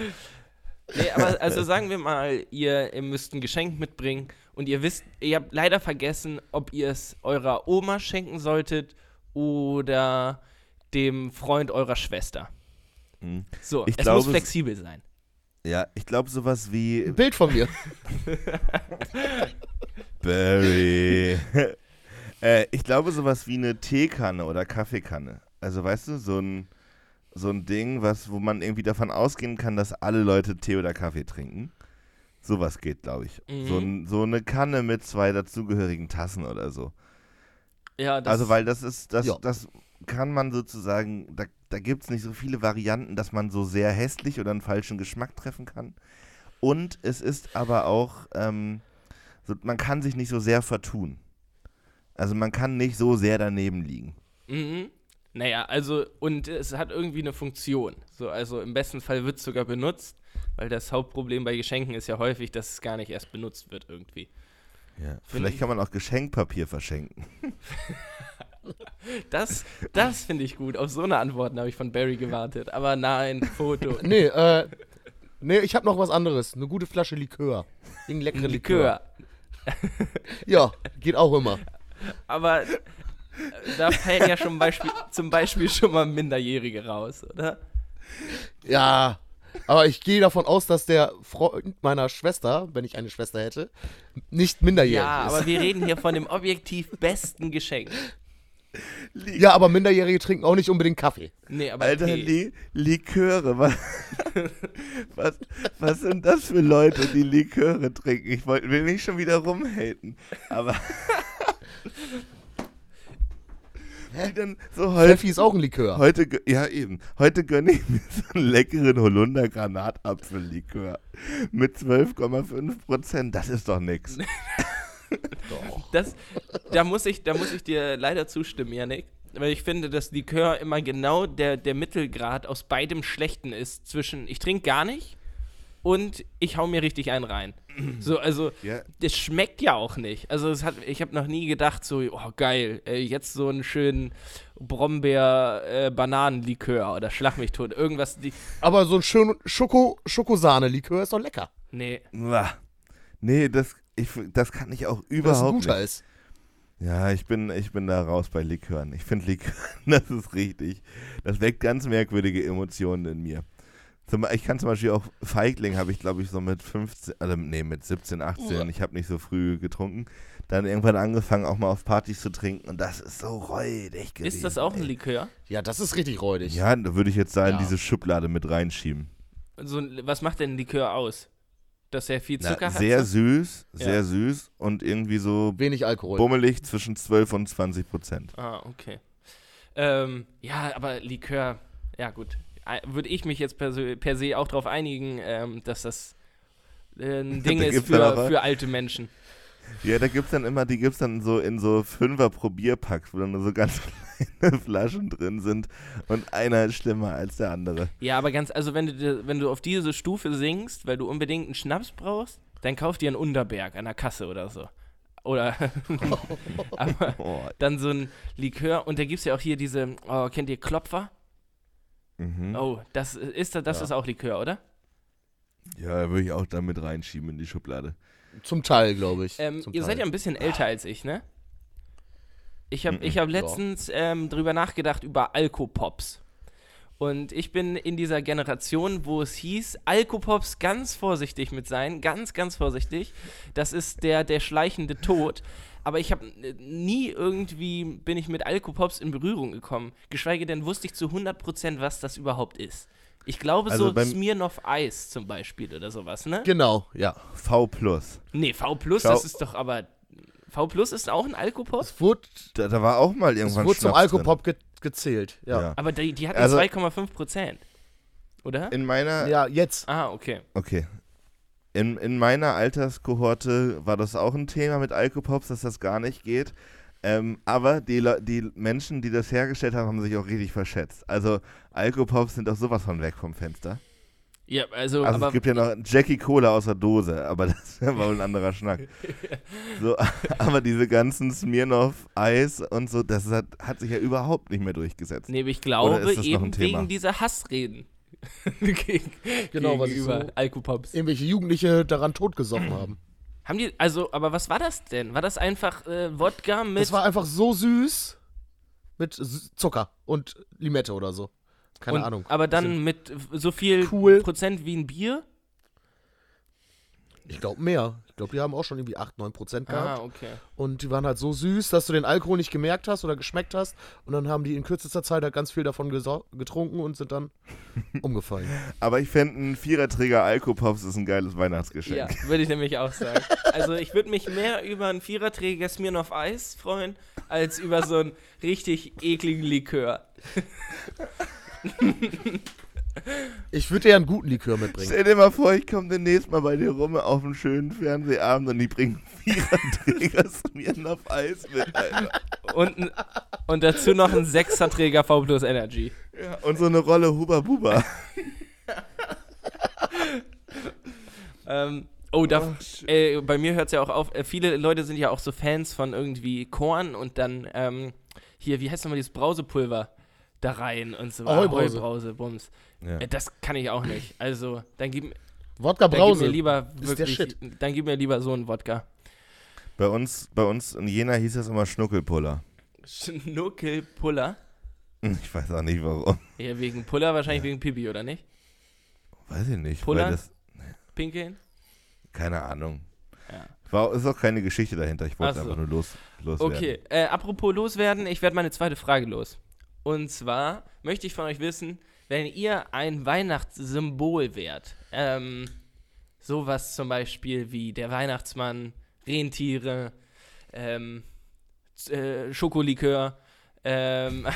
Nee, aber also sagen wir mal, ihr, ihr müsst ein Geschenk mitbringen und ihr wisst, ihr habt leider vergessen, ob ihr es eurer Oma schenken solltet oder dem Freund eurer Schwester. Hm. So, Ich es glaube, muss flexibel sein. Ja, ich glaube sowas wie ein Bild von mir. [laughs] Barry. [laughs] äh, ich glaube sowas wie eine Teekanne oder Kaffeekanne. Also weißt du, so ein, so ein Ding, was, wo man irgendwie davon ausgehen kann, dass alle Leute Tee oder Kaffee trinken. Sowas geht, glaube ich. Mhm. So, so eine Kanne mit zwei dazugehörigen Tassen oder so. Ja, das, also weil das ist, das, Ja. das kann man sozusagen, da, da gibt es nicht so viele Varianten, dass man so sehr hässlich oder einen falschen Geschmack treffen kann. Und es ist aber auch, ähm, so, man kann sich nicht so sehr vertun. Also man kann nicht so sehr daneben liegen. Mhm. Naja, also, und es hat irgendwie eine Funktion. So, also im besten Fall wird es sogar benutzt, weil das Hauptproblem bei Geschenken ist ja häufig, dass es gar nicht erst benutzt wird irgendwie. Ja. Find Vielleicht ich- kann man auch Geschenkpapier verschenken. [laughs] Das, das finde ich gut. Auf so eine Antworten habe ich von Barry gewartet. Aber nein, Foto. [laughs] Nee, äh, nee, ich habe noch was anderes. Eine gute Flasche Likör. Irgendein leckere Likör. Likör. Ja, geht auch immer. Aber da fällt ja schon Beispiel, zum Beispiel schon mal Minderjährige raus, oder? Ja, aber ich gehe davon aus, dass der Freund meiner Schwester, wenn ich eine Schwester hätte, nicht minderjährig Ja, ist. aber wir reden hier von dem objektiv besten Geschenk. ja, aber Minderjährige trinken auch nicht unbedingt Kaffee. Nee, aber Alter, nee. Li Liköre, was, [laughs] was, was sind das für Leute, die Liköre trinken? Ich wollt, will nicht schon wieder rumhaten, aber... [laughs] [laughs] die dann so Steffi ist auch ein Likör. Heute, ja eben, heute gönne ich mir so einen leckeren Holunder Granatapfellikör mit 12,5 Prozent. Das ist doch nix. [laughs] Das, da, muss ich, da muss ich dir leider zustimmen, Janik. Weil ich finde, dass Likör immer genau der, der Mittelgrad aus beidem Schlechten ist. Zwischen ich trinke gar nicht und ich hau mir richtig einen rein. So, also, Ja. das schmeckt ja auch nicht. Also, es hat, ich habe noch nie gedacht, so, oh geil, äh, jetzt so einen schönen Brombeer-Bananenlikör oder Schlag mich tot. Irgendwas, die. Aber so ein schön Schoko, Schokosahne-Likör ist doch lecker. Nee. Nee, das, ich, das kann ich auch Weil das ein überhaupt guter nicht. ist. Ja, ich bin, ich bin da raus bei Likören. Ich finde Likören, [laughs] das ist richtig. Das weckt ganz merkwürdige Emotionen in mir. Zum, ich kann zum Beispiel auch Feigling habe ich, glaube ich, so mit 15, also nee, mit 17, 18, ich habe nicht so früh getrunken, dann irgendwann angefangen, auch mal auf Partys zu trinken und das ist so räudig gewesen. Ist das auch ein. Likör? Ja, das ist richtig räudig. Ja, da würde ich jetzt in Ja. diese Schublade mit reinschieben. So, was macht denn ein Likör aus? Dass er viel Na, Zucker hat? sehr süß, Ja. sehr süß und irgendwie so Wenig Alkohol. bummelig zwischen 12 und 20 Prozent. Ah, okay. Ähm, ja, aber Likör, ja gut. Äh, Würde ich mich jetzt per se, per se auch darauf einigen, ähm, dass das äh, ein [laughs] Ding Da ist für, aber- für alte Menschen. Ja, da gibt's dann immer, die gibt's dann so in so Fünfer Probierpacks, wo dann nur so ganz [laughs] kleine Flaschen drin sind und einer ist schlimmer als der andere. Ja, aber ganz, also wenn du, wenn du auf diese Stufe singst, weil du unbedingt einen Schnaps brauchst, dann kauf dir einen Unterberg an der Kasse oder so. Oder, [laughs] aber Oh, dann so ein Likör und da gibt es ja auch hier diese, oh, kennt ihr Klopfer? Mhm. Oh, das ist das Ja. ist auch Likör, oder? Ja, würde ich auch damit reinschieben in die Schublade. Zum Teil, glaube ich. Ähm, ihr Teil. seid ja ein bisschen älter als ich, ne? Ich habe Mhm, ich hab ja. letztens ähm, drüber nachgedacht über Alkopops. Und ich bin in dieser Generation, wo es hieß, Alkopops ganz vorsichtig mit sein, ganz, ganz vorsichtig. Das ist der, der schleichende Tod. Aber ich habe nie irgendwie, bin ich mit Alkopops in Berührung gekommen. Geschweige denn wusste ich zu 100%, was das überhaupt ist. Ich glaube Also so beim- Smirnoff Eis zum Beispiel oder sowas, ne? Genau, ja. V plus. Nee, V Plus, Schau- das ist doch aber. V Plus ist auch ein Alkopop? Es wurde, Da, da war auch mal es irgendwann wurde zum Schnaps drin. Alkopop ge gezählt. Ja. Ja. Aber die, die hatten Also- 2,5 Prozent. Oder? In meiner, ja, jetzt. ah, okay. okay. In, in meiner Alterskohorte war das auch ein Thema mit Alkopops, dass das gar nicht geht. Ähm, aber die, Le- die Menschen, die das hergestellt haben, haben sich auch richtig verschätzt. Also Alkopops sind auch sowas von weg vom Fenster. Ja, also, Also aber es gibt ja noch Jackie Cola aus der Dose, aber [laughs] das war wohl ein anderer Schnack. [laughs] So, [laughs] aber diese ganzen Smirnoff Eis und so, das hat, hat sich ja überhaupt nicht mehr durchgesetzt. nee, ich glaube eben wegen dieser Hassreden. [laughs] Gegen, Genau, was gegenüber so- Alkopops. Irgendwelche Jugendliche daran totgesoffen haben. Haben die, also, aber was war das denn? War das einfach äh, Wodka mit. Es war einfach so süß mit Zucker und Limette oder so. Keine und, Ahnung. Aber dann mit so viel Cool. Prozent wie ein Bier? Ich glaube mehr. Ich glaube, die haben auch schon irgendwie 8, 9 Prozent gehabt. Ah, okay. Und die waren halt so süß, dass du den Alkohol nicht gemerkt hast oder geschmeckt hast. Und dann haben die in kürzester Zeit halt ganz viel davon getrunken und sind dann [laughs] umgefallen. Aber ich fände, ein Viererträger Alkopops ist ein geiles Weihnachtsgeschenk. Ja, würde ich nämlich auch sagen. Also ich würde mich mehr über ein viererträger Smirnoff Eis freuen, als über so einen richtig ekligen Likör. [laughs] Ich würde dir einen guten Likör mitbringen. Stell dir mal vor, ich komme demnächst mal bei dir rum auf einen schönen Fernsehabend und die bringen Viererträger [laughs] Smirnoff Eis mit, Alter. Und, und dazu noch ein Sechserträger V Plus Energy. Ja, und so eine Rolle Huba Buba. Ähm, oh, da, äh, bei mir hört es ja auch auf. Äh, viele Leute sind ja auch so Fans von irgendwie Korn und dann ähm, hier, wie heißt nochmal dieses Brausepulver da rein und so. Ahoi-Brause. Ahoi-Brause, Bums. Ja. Äh, das kann ich auch nicht. Also, dann gib, Wodka dann gib Brause. mir lieber ist der wirklich, Shit. dann gib mir lieber so einen Wodka. Bei uns, bei uns in Jena hieß das immer Schnuckelpuller. Schnuckelpuller. Ich weiß auch nicht warum. Ja, wegen Puller, wahrscheinlich wegen Pipi, oder nicht? Weiß ich nicht. Puller? Weil das, Pinkeln? keine Ahnung. Ja. War, ist auch keine Geschichte dahinter. Ich wollte so. einfach nur los, loswerden. Okay, äh, apropos loswerden, ich werde meine zweite Frage los. Und zwar möchte ich von euch wissen, wenn ihr ein Weihnachtssymbol wärt, ähm, sowas zum Beispiel wie der Weihnachtsmann, Rentiere, ähm, äh, Schokolikör, ähm,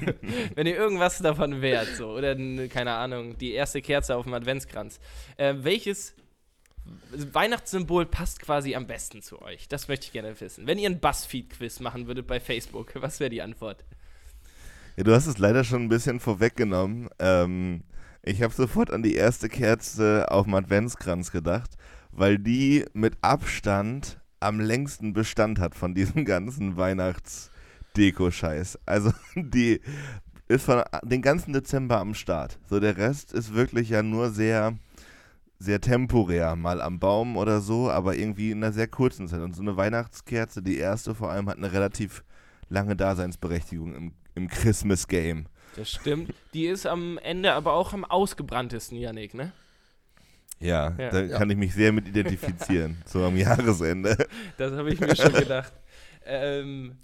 [laughs] wenn ihr irgendwas davon wärt, so, oder, keine Ahnung, die erste Kerze auf dem Adventskranz, äh, welches Weihnachtssymbol passt quasi am besten zu euch? Das möchte ich gerne wissen. Wenn ihr ein Buzzfeed-Quiz machen würdet bei Facebook, was wäre die Antwort? Ja, du hast es leider schon ein bisschen vorweggenommen. Ähm, ich habe sofort an die erste Kerze auf dem Adventskranz gedacht, weil die mit Abstand am längsten Bestand hat von diesem [laughs] ganzen Weihnachts-Deko-Scheiß. Also [laughs] die ist von den ganzen Dezember am Start. So der Rest ist wirklich ja nur sehr sehr temporär, mal am Baum oder so, aber irgendwie in einer sehr kurzen Zeit. Und so eine Weihnachtskerze, die erste vor allem, hat eine relativ lange Daseinsberechtigung im, im Christmas-Game. Das stimmt. Die ist am Ende aber auch am ausgebranntesten, Yannick, ne? Ja, Ja. da Ja. kann ich mich sehr mit identifizieren, [laughs] so am Jahresende. Das habe ich mir schon [laughs] gedacht. Ähm,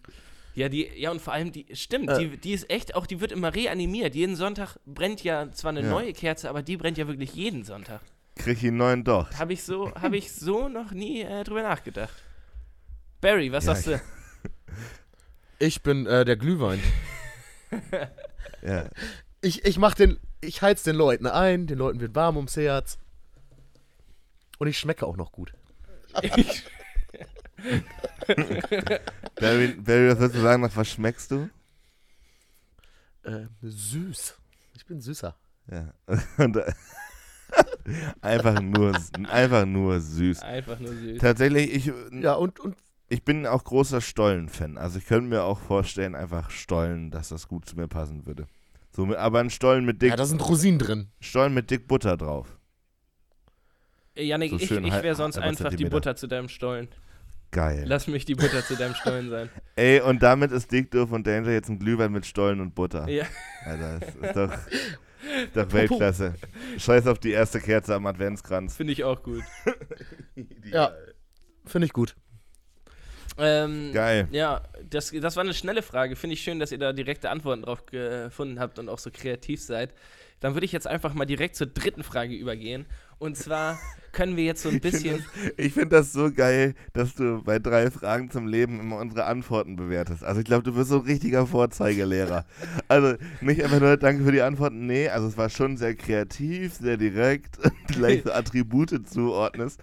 ja, die, ja, und vor allem, die, stimmt, Äh. die, die ist echt auch, die wird immer reanimiert. Jeden Sonntag brennt ja zwar eine Ja. neue Kerze, aber die brennt ja wirklich jeden Sonntag. Krieg ich einen neuen Docht. Habe ich, so, [laughs] hab ich so noch nie äh, drüber nachgedacht. Barry, was Ja, sagst du? Ich bin äh, der Glühwein. Ja. Ich, ich mach den, ich heiz den Leuten ein, den Leuten wird warm ums Herz. Und ich schmecke auch noch gut. [laughs] Barry, Barry, was würdest du sagen, nach was schmeckst du? Äh, süß. Ich bin süßer. Ja. [laughs] Und, äh, [laughs] einfach, nur, einfach nur süß. Einfach nur süß. Tatsächlich, ich, Ja, und, und ich bin auch großer Stollen-Fan. Also ich könnte mir auch vorstellen, einfach Stollen, dass das gut zu mir passen würde. So, aber ein Stollen mit dick, Ja, da sind Rosinen drin. Stollen mit dick Butter drauf. Äh, Janik, So ich, ich wäre sonst einfach die. Butter zu deinem Stollen. Geil. Lass mich die Butter zu deinem Stollen sein. [laughs] Ey, und damit ist Dick Doof und Danger jetzt ein Glühwein mit Stollen und Butter. Ja. Alter, das ist doch, ist [laughs] doch Weltklasse. Scheiß auf die erste Kerze am Adventskranz. Finde ich auch gut. [laughs] Ja, finde ich gut. Ähm, Geil. Ja, das, das war eine schnelle Frage. Finde ich schön, dass ihr da direkte Antworten drauf gefunden habt und auch so kreativ seid. Dann würde ich jetzt einfach mal direkt zur dritten Frage übergehen. Und zwar können wir jetzt so ein bisschen. Ich finde das so geil, dass du bei drei Fragen zum Leben immer unsere Antworten bewertest. Also ich glaube, du bist so ein richtiger Vorzeigelehrer. Also nicht einfach nur Danke für die Antworten, nee, also es war schon sehr kreativ, sehr direkt [laughs] gleich so Attribute zuordnest.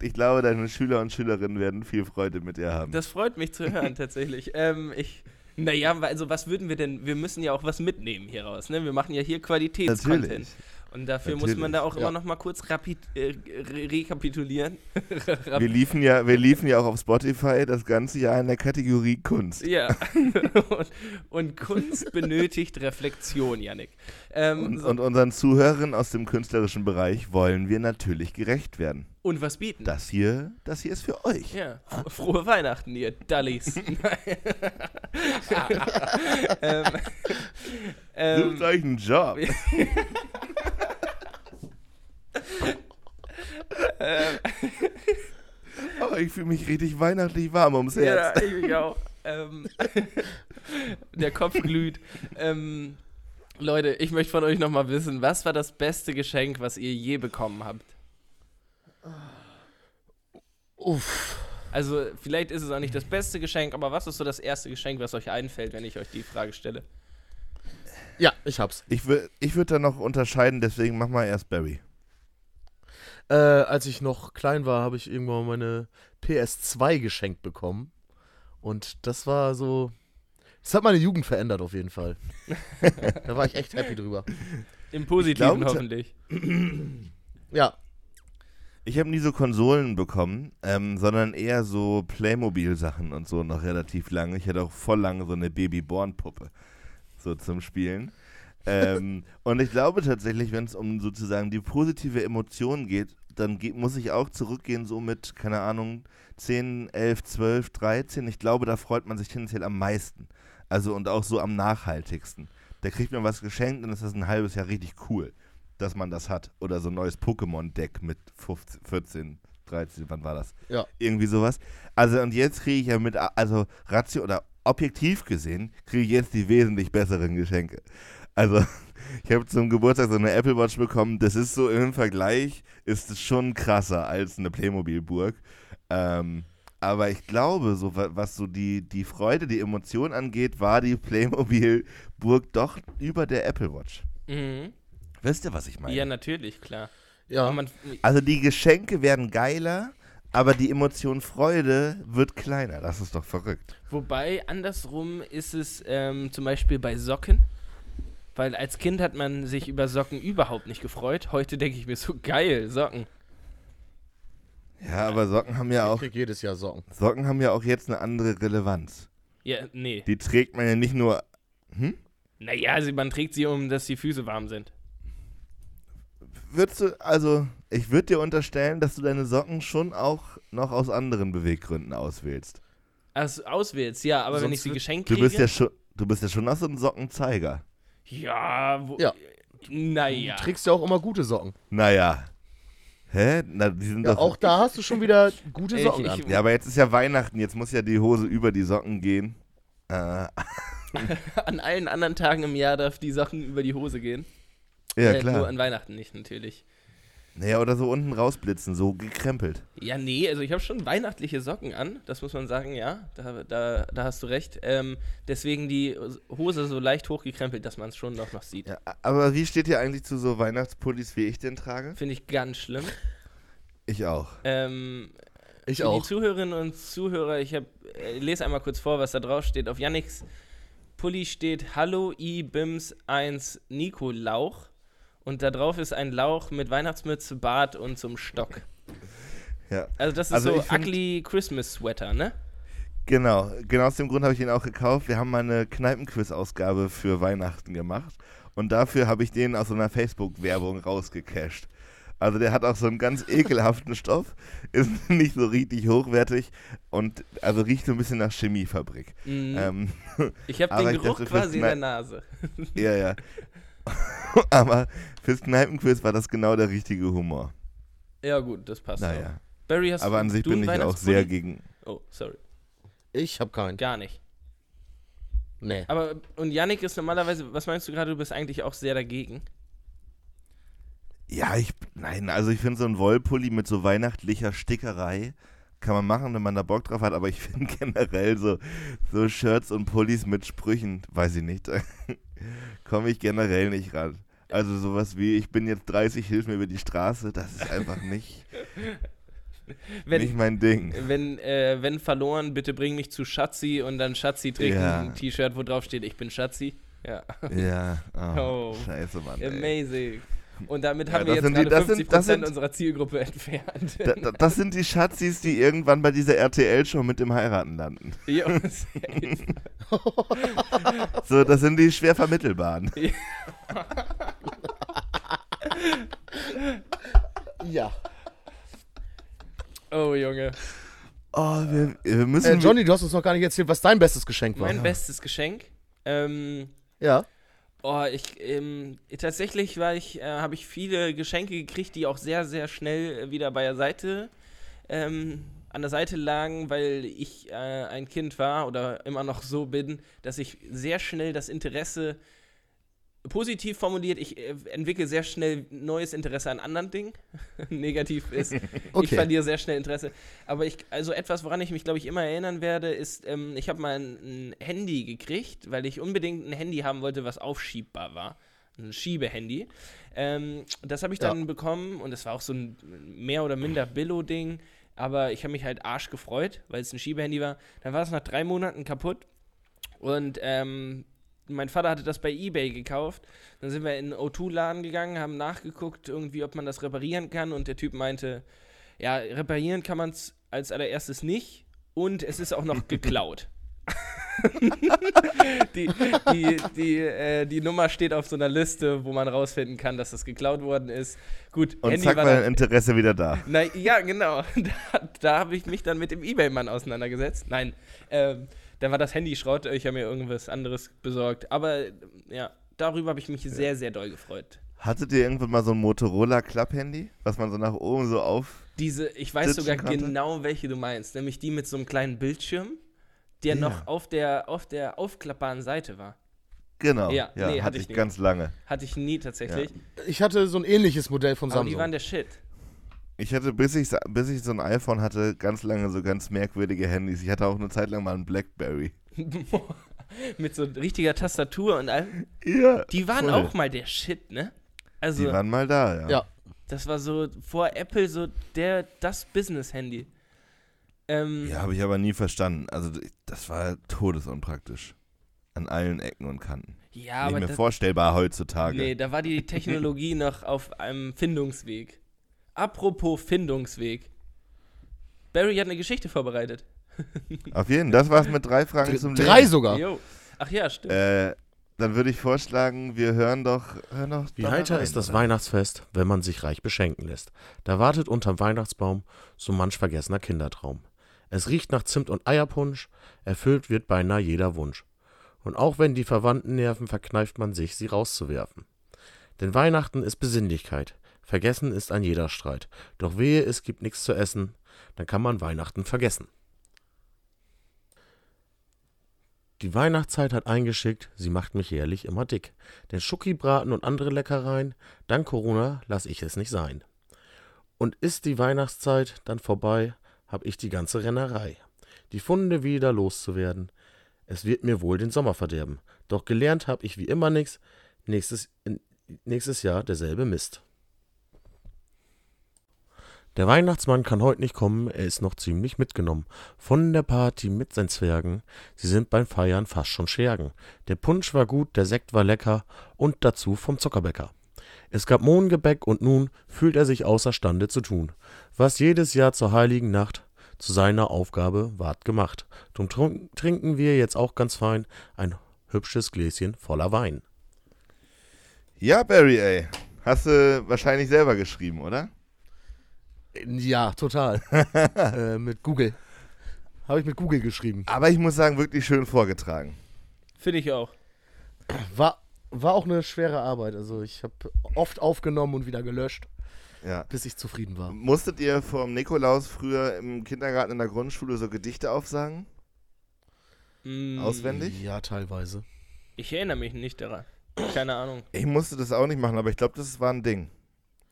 Ich glaube, deine Schüler und Schülerinnen werden viel Freude mit dir haben. Das freut mich zu hören, tatsächlich. Ähm, ich. Naja, also was würden wir denn? Wir müssen ja auch was mitnehmen hier raus, ne? Wir machen ja hier Qualitätscontent. Natürlich. Und dafür muss Natürlich, man da auch ja. immer noch mal kurz rapid, äh, re rekapitulieren. [laughs] Wir liefen, ja, wir liefen ja auch auf Spotify das ganze Jahr in der Kategorie Kunst. Ja. [laughs] und, und Kunst benötigt Reflexion, Yannick. Ähm, Und, so- und unseren Zuhörern aus dem künstlerischen Bereich wollen wir natürlich gerecht werden. und was bieten? Das hier, das hier ist für euch. Ja, fro- frohe Weihnachten, ihr Dullies. ähm, [laughs] ähm, Sucht euch einen Job. Ähm, [laughs] Oh, ich fühle mich richtig weihnachtlich warm ums ja, Herz. ich mich auch. Ähm, [laughs] der Kopf glüht. Ähm, Leute, ich möchte von euch nochmal wissen, was war das beste Geschenk, was ihr je bekommen habt? Uff. Also, vielleicht ist es auch nicht das beste Geschenk, aber was ist so das erste Geschenk, was euch einfällt, wenn ich euch die Frage stelle? Ja, ich hab's. Ich, wür- ich würde da noch unterscheiden, deswegen mach mal erst Barry. Äh, als ich noch klein war, habe ich irgendwann meine PS2 geschenkt bekommen. Und das war so. Das hat meine Jugend verändert auf jeden Fall. [laughs] da war ich echt happy drüber. Im Positiven glaube, hoffentlich. [clears throat] Ja. Ich habe nie so Konsolen bekommen, ähm, sondern eher so Playmobil-Sachen und so noch relativ lange. Ich hatte auch voll lange so eine Babyborn-Puppe so zum Spielen. Ähm, und ich glaube tatsächlich, wenn es um sozusagen die positive Emotion geht, dann geht, muss ich auch zurückgehen so mit, keine Ahnung, 10, 11, 12, 13. Ich glaube, da freut man sich tendenziell am meisten. Also und auch so am nachhaltigsten. Da kriegt man was geschenkt und ist das ein halbes Jahr richtig cool, dass man das hat. Oder so ein neues Pokémon-Deck mit 15, 14, 13, wann war das? Ja. Irgendwie sowas. Also und jetzt kriege ich ja mit, also Ratio oder objektiv gesehen, kriege ich jetzt die wesentlich besseren Geschenke. Also [laughs] ich habe zum Geburtstag so eine Apple Watch bekommen. Das ist so im Vergleich, ist es schon krasser als eine Playmobil-Burg. Ähm, aber ich glaube, so wa- was so die, die Freude, die Emotion angeht, war die Playmobil-Burg doch über der Apple Watch. Mhm. Wisst ihr, was ich meine? Ja, natürlich, klar. Ja. Man, Also die Geschenke werden geiler, aber die Emotion Freude wird kleiner. Das ist doch verrückt. wobei, andersrum ist es ähm, zum Beispiel bei Socken. Weil als Kind hat man sich über Socken überhaupt nicht gefreut. Heute denke ich mir so, geil, Socken. Ja, aber Socken haben ja Ich auch krieg jedes Jahr Socken. Socken haben ja auch jetzt eine andere Relevanz. Ja, nee. Die trägt man ja nicht nur. Hm? Naja, also man trägt sie, um dass die Füße warm sind. Würdest du, also, ich würde dir unterstellen, dass du deine Socken schon auch noch aus anderen Beweggründen auswählst. Also auswählst, ja, aber wenn Sonst ich sie geschenkt Du kriege. bist ja schon, du bist ja schon auch so ein Sockenzeiger. Ja, wo, Ja. Naja. Du trägst ja auch immer gute Socken. Naja. Hä? Na, die sind Ja, doch. auch da hast du schon wieder gute Ich- Socken ich- an. ja, aber jetzt ist ja Weihnachten, jetzt muss ja die Hose über die Socken gehen. Äh, [laughs] An allen anderen Tagen im Jahr darf die Sachen über die Hose gehen. ja, Äh, Nur klar. an Weihnachten nicht, natürlich. Naja, oder so unten rausblitzen, so gekrempelt. Ja, nee, also ich habe schon weihnachtliche Socken an, das muss man sagen, ja, da, da, da hast du recht. Ähm, deswegen die Hose so leicht hochgekrempelt, dass man es schon noch, noch sieht. Ja, aber wie steht ihr eigentlich zu so Weihnachtspullis, wie ich den trage? Finde ich ganz schlimm. Ich auch. Ähm, Ich auch. die Zuhörerinnen und Zuhörer, ich hab, äh, lese einmal kurz vor, was da drauf steht. Auf Yannicks Pulli steht Hallo I Bims 1 Nico Lauch. Und da drauf ist ein Lauch mit Weihnachtsmütze, Bart und zum Stock. Ja. Also das ist Also so ugly Christmas Sweater, ne? Genau, genau aus dem Grund habe ich ihn auch gekauft. Wir haben mal eine Kneipenquiz-Ausgabe für Weihnachten gemacht und dafür habe ich den aus so einer Facebook-Werbung rausgecasht. Also der hat auch so einen ganz [laughs] ekelhaften Stoff, ist [laughs] nicht so richtig hochwertig und also riecht so ein bisschen nach Chemiefabrik. Mhm. Ähm, ich habe [laughs] den Geruch dachte, quasi in der Nase. ja, ja. [laughs] aber fürs Kneipenquiz war das genau der richtige Humor. Ja, gut, das passt. auch. Naja, Barry, hast aber an sich du bin ich auch sehr gegen. Oh, sorry. Ich hab keinen. Gar nicht. Nee. Aber, und Yannick ist normalerweise, was meinst du gerade, du bist eigentlich auch sehr dagegen? Ja, ich, nein, also ich finde so ein Wollpulli mit so weihnachtlicher Stickerei kann man machen, wenn man da Bock drauf hat, aber ich [laughs] finde generell so, so Shirts und Pullis mit Sprüchen, weiß ich nicht, [laughs] komme ich generell nicht ran. Also sowas wie, ich bin jetzt 30, hilf mir über die Straße, das ist einfach nicht, [laughs] Wenn, nicht mein Ding. wenn, äh, wenn verloren, bitte bring mich zu Schatzi und dann Schatzi trägt Ja. ein T-Shirt, wo drauf steht, ich bin Schatzi. Ja, Ja, [laughs] oh, Oh. scheiße, Mann. Ey. Und damit Ja, haben wir das jetzt die- gerade das sind- 50% das sind- unserer Zielgruppe entfernt. Da, da, das sind die Schatzis, die irgendwann bei dieser RTL-Show mit dem Heiraten landen. [laughs] [laughs] Safe. So, das sind die schwer vermittelbaren. Ja. oh, Junge. Oh, wir, wir müssen. Äh, Johnny, du hast uns noch gar nicht erzählt, was dein bestes Geschenk war. Mein bestes Geschenk. Ähm, Ja. Oh, ich ähm, tatsächlich war ich, äh, habe ich viele Geschenke gekriegt, die auch sehr, sehr schnell äh, wieder bei der Seite ähm, an der Seite lagen, weil ich äh, ein Kind war oder immer noch so bin, dass ich sehr schnell das Interesse positiv formuliert, ich äh, entwickle sehr schnell neues Interesse an anderen Dingen. [laughs] Negativ ist, [laughs] ich Okay. verliere sehr schnell Interesse. Aber ich, also etwas, woran ich mich, glaube ich, immer erinnern werde, ist, ähm, ich habe mal ein, ein Handy gekriegt, weil ich unbedingt ein Handy haben wollte, was aufschiebbar war. Ein Schiebehandy. Ähm, das habe ich Ja. dann bekommen und es war auch so ein mehr oder minder Billo-Ding. Aber ich habe mich halt arsch gefreut, weil es ein Schiebehandy war. Dann war es nach drei Monaten kaputt. Und ähm, mein Vater hatte das bei Ebay gekauft. Dann sind wir in einen O2-Laden gegangen, haben nachgeguckt, irgendwie, ob man das reparieren kann. Und der Typ meinte, ja, reparieren kann man es als allererstes nicht. Und es ist auch noch [laughs] geklaut. [laughs] die, die, die, äh, die Nummer steht auf so einer Liste, wo man rausfinden kann, dass das geklaut worden ist. Gut, und Handy zack, war dein Interesse wieder da. [laughs] na, ja, genau. Da, da habe ich mich dann mit dem Ebay-Mann auseinandergesetzt. Nein, ähm, da war das Handy Schrott. Ich habe mir irgendwas anderes besorgt. Aber äh, ja, darüber habe ich mich sehr, sehr doll gefreut. Hattet ihr irgendwann mal so ein Motorola Club-Handy, was man so nach oben so auf. Diese, ich weiß sogar konnte? genau, welche du meinst. Nämlich die mit so einem kleinen Bildschirm, der Ja. noch auf der, auf der aufklappbaren Seite war. Genau, Ja, ja, nee, hatte hatte ich nie. ganz lange. Hatte ich nie tatsächlich. Ich hatte so ein ähnliches Modell von Aber Samsung. die waren der Shit. Ich hatte, bis ich, bis ich so ein iPhone hatte, ganz lange so ganz merkwürdige Handys. Ich hatte auch eine Zeit lang mal ein Blackberry. [laughs] mit so richtiger Tastatur und allem. Ja. Die waren voll. auch mal der Shit, ne? Also, Die waren mal da, ja. Ja. das war so vor Apple so der, das Business-Handy. Ähm, Ja, habe ich aber nie verstanden. Also, das war todesunpraktisch. An allen Ecken und Kanten. ja Nicht aber mehr das, vorstellbar heutzutage. nee, da war die Technologie [laughs] noch auf einem Findungsweg. Apropos Findungsweg. Barry hat eine Geschichte vorbereitet. [laughs] Auf jeden Fall, das war's mit drei Fragen zum Drei Leben. sogar. Jo. Ach ja, stimmt. Äh, dann würde ich vorschlagen, wir hören doch. Hören doch Wie heiter rein, ist das oder? Weihnachtsfest, wenn man sich reich beschenken lässt. Da wartet unterm Weihnachtsbaum so manch vergessener Kindertraum. Es riecht nach Zimt und Eierpunsch, erfüllt wird beinahe jeder Wunsch. Und auch wenn die Verwandten nerven, verkneift man sich, sie rauszuwerfen. Denn Weihnachten ist Besinnlichkeit, vergessen ist ein jeder Streit. Doch wehe, es gibt nichts zu essen, dann kann man Weihnachten vergessen. Die Weihnachtszeit hat eingeschickt, sie macht mich jährlich immer dick. Denn Schokibraten und andere Leckereien, dank Corona lass ich es nicht sein. Und ist die Weihnachtszeit dann vorbei, hab ich die ganze Rennerei. Die Funde wieder loszuwerden, es wird mir wohl den Sommer verderben. Doch gelernt hab ich wie immer nix, nächstes, nächstes Jahr derselbe Mist. Der Weihnachtsmann kann heute nicht kommen, er ist noch ziemlich mitgenommen. Von der Party mit seinen Zwergen, sie sind beim Feiern fast schon Schergen. Der Punsch war gut, der Sekt war lecker und dazu vom Zuckerbäcker. Es gab Mohngebäck und nun fühlt er sich außerstande zu tun, was jedes Jahr zur heiligen Nacht zu seiner Aufgabe ward gemacht. Drum trinken wir jetzt auch ganz fein ein hübsches Gläschen voller Wein. Ja, Barry, ey. Hast du wahrscheinlich selber geschrieben, oder? Ja, total. [laughs] äh, mit Google. Habe ich mit Google geschrieben. Aber ich muss sagen, wirklich schön vorgetragen. Finde ich auch. War, war auch eine schwere Arbeit. Also ich habe oft aufgenommen und wieder gelöscht, Ja. bis ich zufrieden war. Musstet ihr vom Nikolaus früher im Kindergarten in der Grundschule so Gedichte aufsagen? Mm, Auswendig? Ja, teilweise. Ich erinnere mich nicht daran. Keine Ahnung. Ich musste das auch nicht machen, aber ich glaube, das war ein Ding.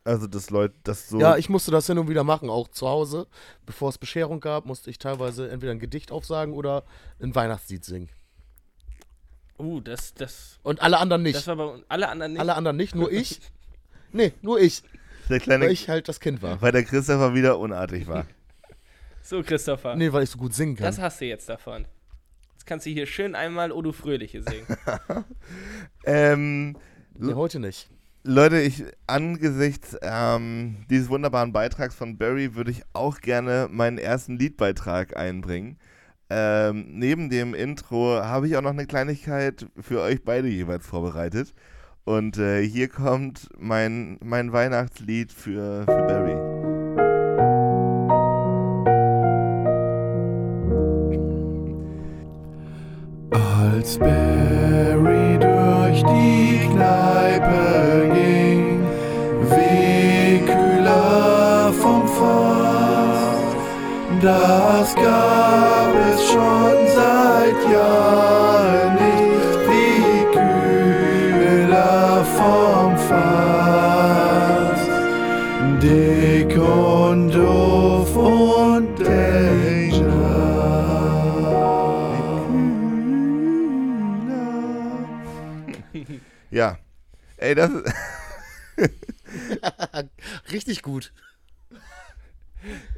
Also, dass Leute das so. Ja, ich musste das hin und wieder machen, auch zu Hause. Bevor es Bescherung gab, musste ich teilweise entweder ein Gedicht aufsagen oder ein Weihnachtslied singen. Uh, das, das, Und alle anderen nicht. das war bei uns- alle anderen nicht. alle anderen nicht, nur [laughs] ich. Nee, nur ich, der kleine, weil ich halt das Kind war. weil der Christopher wieder unartig war. [laughs] so, Christopher. Nee, weil ich so gut singen kann. Das hast du jetzt davon. Jetzt kannst du hier schön einmal O du Fröhliche singen. [laughs] ähm, Nee, heute nicht. Leute, ich angesichts ähm, dieses wunderbaren Beitrags von Barry würde ich auch gerne meinen ersten Liedbeitrag einbringen. Ähm, neben dem Intro habe ich auch noch eine Kleinigkeit für euch beide jeweils vorbereitet. Und äh, hier kommt mein, mein Weihnachtslied für, für Barry. Als Barry das gab es schon seit Jahren nicht, wie kühler vom Fass. Dick und doof und Danger. Ja. Ey, das ist. [laughs] Richtig gut.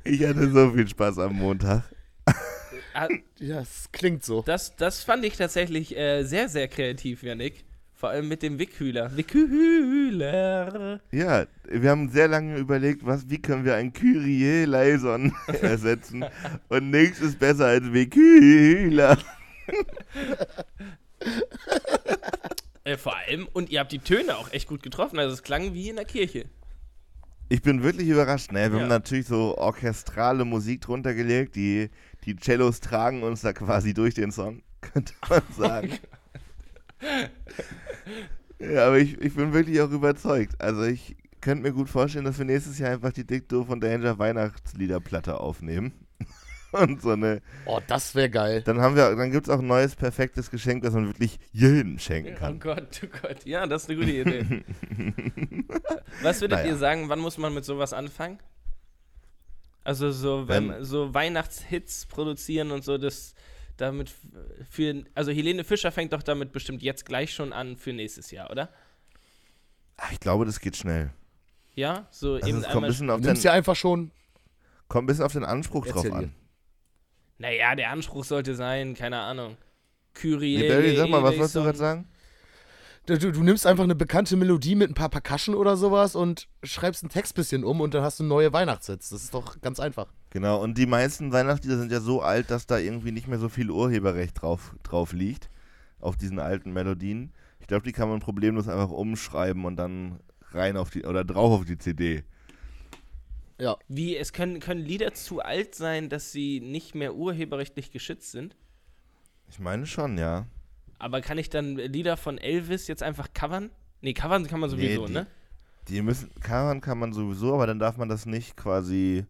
Ich hatte so viel Spaß am Montag. Ah, Ja, es klingt so. Das, das fand ich tatsächlich äh, sehr, sehr kreativ, Janik. Vor allem mit dem Wickhühler. Wickhühler. Ja, wir haben sehr lange überlegt, was, wie können wir ein Kyrie Leison [laughs] ersetzen. Und nichts ist besser als Wikühler. Äh, vor allem, und ihr habt die Töne auch echt gut getroffen. Also es klang wie in der Kirche. Ich bin wirklich überrascht. Ne? Wir Ja. haben natürlich so orchestrale Musik drunter gelegt. Die, die Cellos tragen uns da quasi durch den Song, [laughs] könnte man sagen. ja, aber ich, ich bin wirklich auch überzeugt. Also ich könnte mir gut vorstellen, dass wir nächstes Jahr einfach die Doof und Danger Weihnachtsliederplatte aufnehmen. Und so eine. Oh, das wäre geil. Dann haben wir, dann gibt es auch ein neues perfektes Geschenk, das man wirklich jedem schenken Oh kann. Gott, oh Gott. Ja, das ist eine gute Idee. [laughs] Was würdet Naja. ihr sagen, wann muss man mit sowas anfangen? Also so, wenn, Wenn- so Weihnachtshits produzieren und so, das damit für, also Helene Fischer fängt doch damit bestimmt jetzt gleich schon an für nächstes Jahr, oder? Ach, ich glaube, das geht schnell. Ja, so Also eben es kommt ein einmal. bisschen Du auf den, ja einfach schon. kommt ein bisschen auf den Anspruch drauf an. Naja, der Anspruch sollte sein, keine Ahnung. Kyrie. Nee, Barry, sag mal, was wolltest du gerade sagen? Du, du, nimmst einfach eine bekannte Melodie mit ein paar Percussion oder sowas und schreibst einen Text bisschen um und dann hast du neue Weihnachtshits. Das ist doch ganz einfach. Genau, und die meisten Weihnachtslieder sind ja so alt, dass da irgendwie nicht mehr so viel Urheberrecht drauf, drauf liegt, auf diesen alten Melodien. Ich glaube, die kann man problemlos einfach umschreiben und dann rein auf die, oder drauf auf die CD. Ja. Wie, es können, können Lieder zu alt sein, dass sie nicht mehr urheberrechtlich geschützt sind? Ich meine schon, ja. Aber kann ich dann Lieder von Elvis jetzt einfach covern? Nee, covern kann man sowieso, die, ne? Die müssen, covern kann man sowieso, aber dann darf man das nicht quasi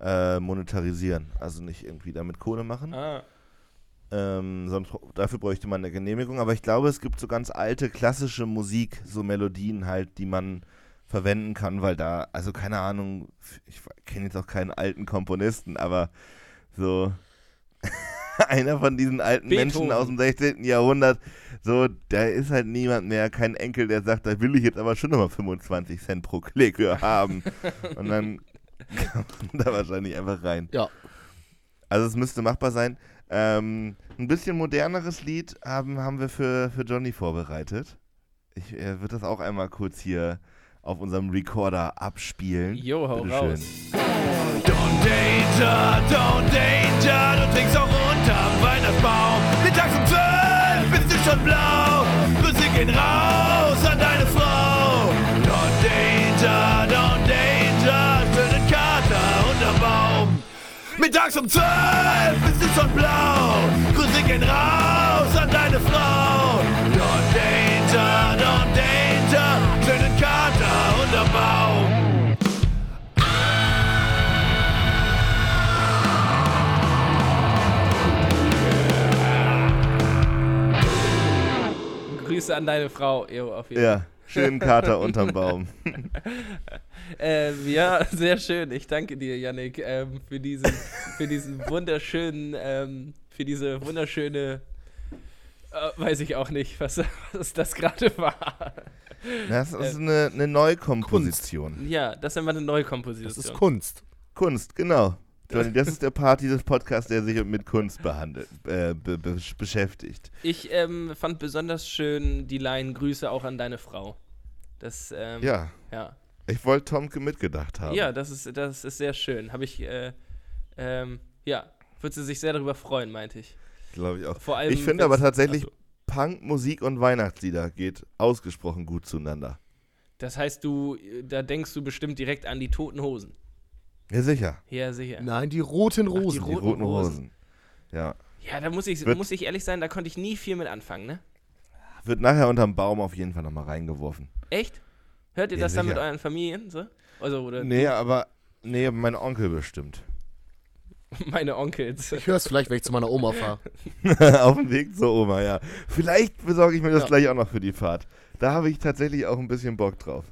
äh, monetarisieren. Also nicht irgendwie damit Kohle machen. Ah, Ähm, sonst, dafür bräuchte man eine Genehmigung. Aber ich glaube, es gibt so ganz alte klassische Musik, so Melodien halt, die man verwenden kann, weil da, also keine Ahnung, ich kenne jetzt auch keinen alten Komponisten, aber so [laughs] einer von diesen alten Menschen Beethoven. aus dem 16. Jahrhundert, so, da ist halt niemand mehr, kein Enkel, der sagt, da will ich jetzt aber schon nochmal 25 Cent pro Klick für haben. [laughs] Und dann kann man da wahrscheinlich einfach rein. Ja. Also es müsste machbar sein. Ähm, ein bisschen moderneres Lied haben, haben wir für, für Johnny vorbereitet. Ich äh, würde das auch einmal kurz hier auf unserem Recorder abspielen. Jo, hau Bitte raus. Schön. Don't danger, don't danger, du trinkst auch unterm Weihnachtsbaum. Mittags um zwölf bist du schon blau, Grüße gehen raus an deine Frau. Don't danger, don't danger, für den Kater unterm Baum. Mittags um zwölf bist du schon blau, Grüße gehen raus an deine Frau. Grüße an deine Frau. Jo, auf jeden Ja, schönen Kater [laughs] unterm Baum. Ähm, ja, sehr schön. Ich danke dir, Yannick, ähm, für, diesen, für diesen wunderschönen, ähm, für diese wunderschöne, äh, weiß ich auch nicht, was, was das gerade war. Das ist eine, eine Neukomposition. Ja, das ist immer eine neue Komposition. Das ist Kunst. Kunst, genau. Johnny, [laughs] das ist der Part dieses Podcasts, der sich mit Kunst behandelt, äh, be be beschäftigt. Ich ähm, fand besonders schön die Line Grüße auch an deine Frau. Das, ähm, Ja, ja. ich wollte Tomke mitgedacht haben. Ja, das ist, das ist sehr schön. Habe ich, äh, ähm, ja, würde sie sich sehr darüber freuen, meinte ich. glaube ich auch. Vor allem, Ich finde aber tatsächlich, Achso. Punk, Musik und Weihnachtslieder geht ausgesprochen gut zueinander. Das heißt, du, da denkst du bestimmt direkt an die toten Hosen. Ja, sicher. Ja, sicher. Nein, die roten die Rosen. Die Roten roten Hosen. Hosen. Ja. Ja, da muss ich, Wird- muss ich ehrlich sein, da konnte ich nie viel mit anfangen, ne? Wird nachher unterm Baum auf jeden Fall nochmal reingeworfen. Echt? Hört ihr Ja, das dann mit sicher. euren Familien so? Also, oder Nee, aber. Nee, mein Onkel bestimmt. [laughs] meine Onkels. Ich höre es vielleicht, wenn ich zu meiner Oma fahre. [laughs] auf dem Weg zur Oma, ja. Vielleicht besorge ich mir das Ja. gleich auch noch für die Fahrt. Da habe ich tatsächlich auch ein bisschen Bock drauf.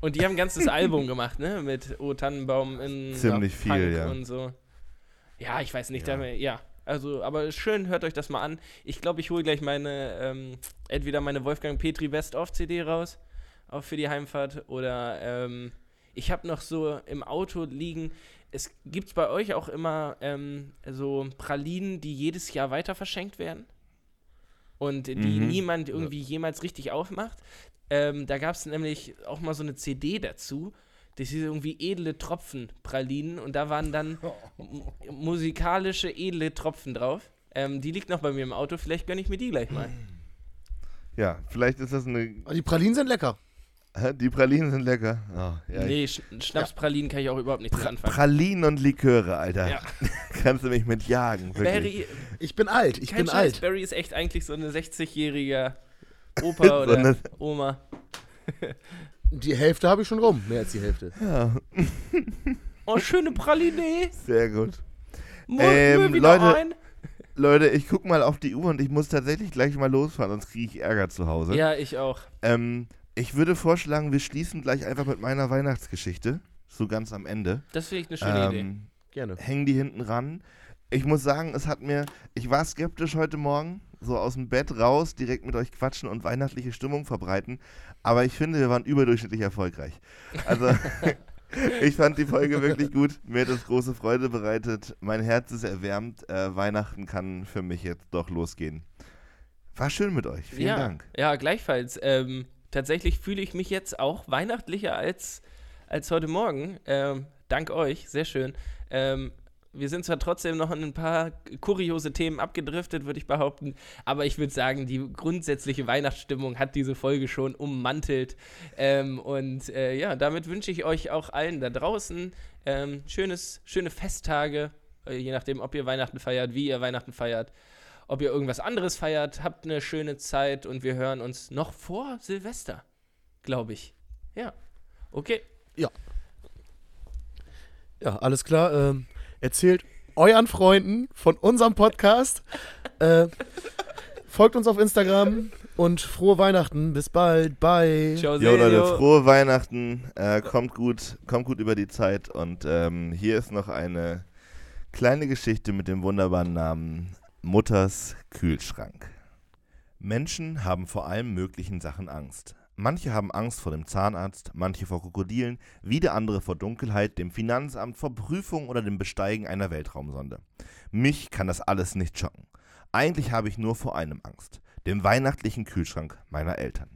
Und die haben ein ganzes Album gemacht, ne? Mit O Tannenbaum in Ziemlich Punk viel, ja. und so. Ja, ich weiß nicht, Ja. ja. Da, ja. Also, aber schön, hört euch das mal an. Ich glaube, ich hole gleich meine, ähm, entweder meine Wolfgang Petri Best-of-CD raus, auch für die Heimfahrt, oder ähm, ich habe noch so im Auto liegen, es gibt bei euch auch immer ähm, so Pralinen, die jedes Jahr weiter verschenkt werden und die Mhm. niemand irgendwie jemals richtig aufmacht. Ähm, da gab es nämlich auch mal so eine CD dazu. Das hieß irgendwie edle Tropfen Pralinen und da waren dann mu- [laughs] musikalische edle Tropfen drauf. Ähm, die liegt noch bei mir im Auto, vielleicht gönne ich mir die gleich mal. Ja, vielleicht ist das eine. Die Pralinen sind lecker. Die Pralinen sind lecker. Oh, ja, nee, Sch Schnapspralinen kann ich auch überhaupt nicht dran anfangen. Pralinen und Liköre, Alter. Ja. [laughs] Kannst du mich mit jagen, wirklich. Barry, Ich bin alt, ich kein bin Scheiß, alt. Barry ist echt eigentlich so eine 60-jährige Opa [laughs] So oder eine- Oma. Die Hälfte habe ich schon rum. Mehr als die Hälfte. Ja, [laughs] Oh, schöne Praline. sehr gut. Mo Ähm, Leute, ein? Leute, ich guck mal auf die Uhr und ich muss tatsächlich gleich mal losfahren, sonst kriege ich Ärger zu Hause. Ja, ich auch. Ähm, ich würde vorschlagen, wir schließen gleich einfach mit meiner Weihnachtsgeschichte. So ganz am Ende. Das finde ich eine schöne Idee. Ähm, Gerne. hängen die hinten ran. Ich muss sagen, es hat mir, ich war skeptisch heute Morgen, so aus dem Bett raus, direkt mit euch quatschen und weihnachtliche Stimmung verbreiten. Aber ich finde, wir waren überdurchschnittlich erfolgreich. Also, [laughs] ich fand die Folge wirklich gut. Mir hat es große Freude bereitet. Mein Herz ist erwärmt. Äh, Weihnachten kann für mich jetzt doch losgehen. War schön mit euch. Vielen ja, Dank. Ja, gleichfalls. Ähm, tatsächlich fühle ich mich jetzt auch weihnachtlicher als, als heute Morgen. Ähm, dank euch, sehr schön. Ähm, wir sind zwar trotzdem noch in ein paar kuriose Themen abgedriftet, würde ich behaupten, aber ich würde sagen, die grundsätzliche Weihnachtsstimmung hat diese Folge schon ummantelt. Ähm, und äh, ja, damit wünsche ich euch auch allen da draußen ähm, schönes, schöne Festtage, äh, je nachdem, ob ihr Weihnachten feiert, wie ihr Weihnachten feiert ob ihr irgendwas anderes feiert. Habt eine schöne Zeit und wir hören uns noch vor Silvester, glaube ich. Ja. Okay. Ja, alles klar. Ähm, erzählt euren Freunden von unserem Podcast. [laughs] äh, folgt uns auf Instagram und frohe Weihnachten. Bis bald. Bye. Ciao, Jo Leute, frohe Weihnachten. Äh, kommt gut, kommt gut über die Zeit. Und ähm, hier ist noch eine kleine Geschichte mit dem wunderbaren Namen Mutters Kühlschrank. Menschen haben vor allem möglichen Sachen Angst. Manche haben Angst vor dem Zahnarzt, manche vor Krokodilen, wieder andere vor Dunkelheit, dem Finanzamt, vor Prüfung oder dem Besteigen einer Weltraumsonde. Mich kann das alles nicht schocken. Eigentlich habe ich nur vor einem Angst, dem weihnachtlichen Kühlschrank meiner Eltern.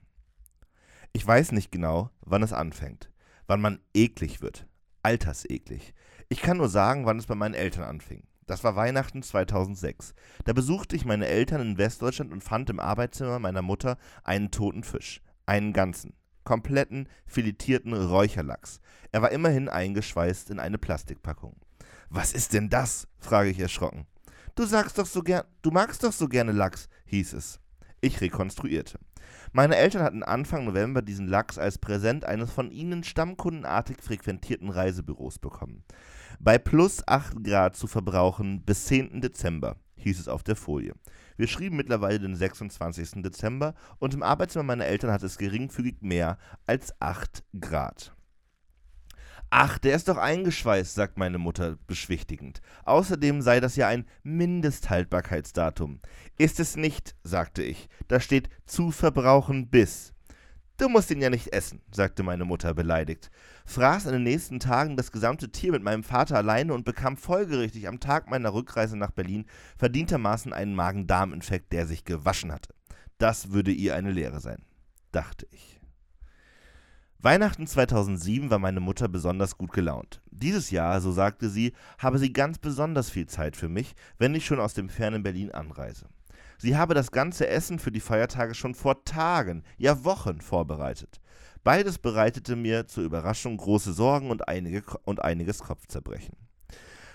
Ich weiß nicht genau, wann es anfängt, wann man eklig wird, alterseklig. Ich kann nur sagen, wann es bei meinen Eltern anfing. Das war Weihnachten 2006. Da besuchte ich meine Eltern in Westdeutschland und fand im Arbeitszimmer meiner Mutter einen toten Fisch. Einen ganzen, kompletten, filetierten Räucherlachs. Er war immerhin eingeschweißt in eine Plastikpackung. Was ist denn das? frage ich erschrocken. Du sagst doch so gern, du magst doch so gerne Lachs, hieß es. Ich rekonstruierte. Meine Eltern hatten Anfang November diesen Lachs als Präsent eines von ihnen stammkundenartig frequentierten Reisebüros bekommen. Bei plus 8 Grad zu verbrauchen bis 10. Dezember, hieß es auf der Folie. Wir schrieben mittlerweile den 26. Dezember und im Arbeitszimmer meiner Eltern hat es geringfügig mehr als 8 Grad. Ach, der ist doch eingeschweißt, sagt meine Mutter beschwichtigend. Außerdem sei das ja ein Mindesthaltbarkeitsdatum. Ist es nicht, sagte ich. Da steht zu verbrauchen bis. Du musst ihn ja nicht essen, sagte meine Mutter beleidigt. Fraß in den nächsten Tagen das gesamte Tier mit meinem Vater alleine und bekam folgerichtig am Tag meiner Rückreise nach Berlin verdientermaßen einen Magen-Darm-Infekt, der sich gewaschen hatte. Das würde ihr eine Lehre sein, dachte ich. Weihnachten 2007 war meine Mutter besonders gut gelaunt. Dieses Jahr, so sagte sie, habe sie ganz besonders viel Zeit für mich, wenn ich schon aus dem fernen Berlin anreise. Sie habe das ganze Essen für die Feiertage schon vor Tagen, ja Wochen vorbereitet. Beides bereitete mir zur Überraschung große Sorgen und, einige, und einiges Kopfzerbrechen.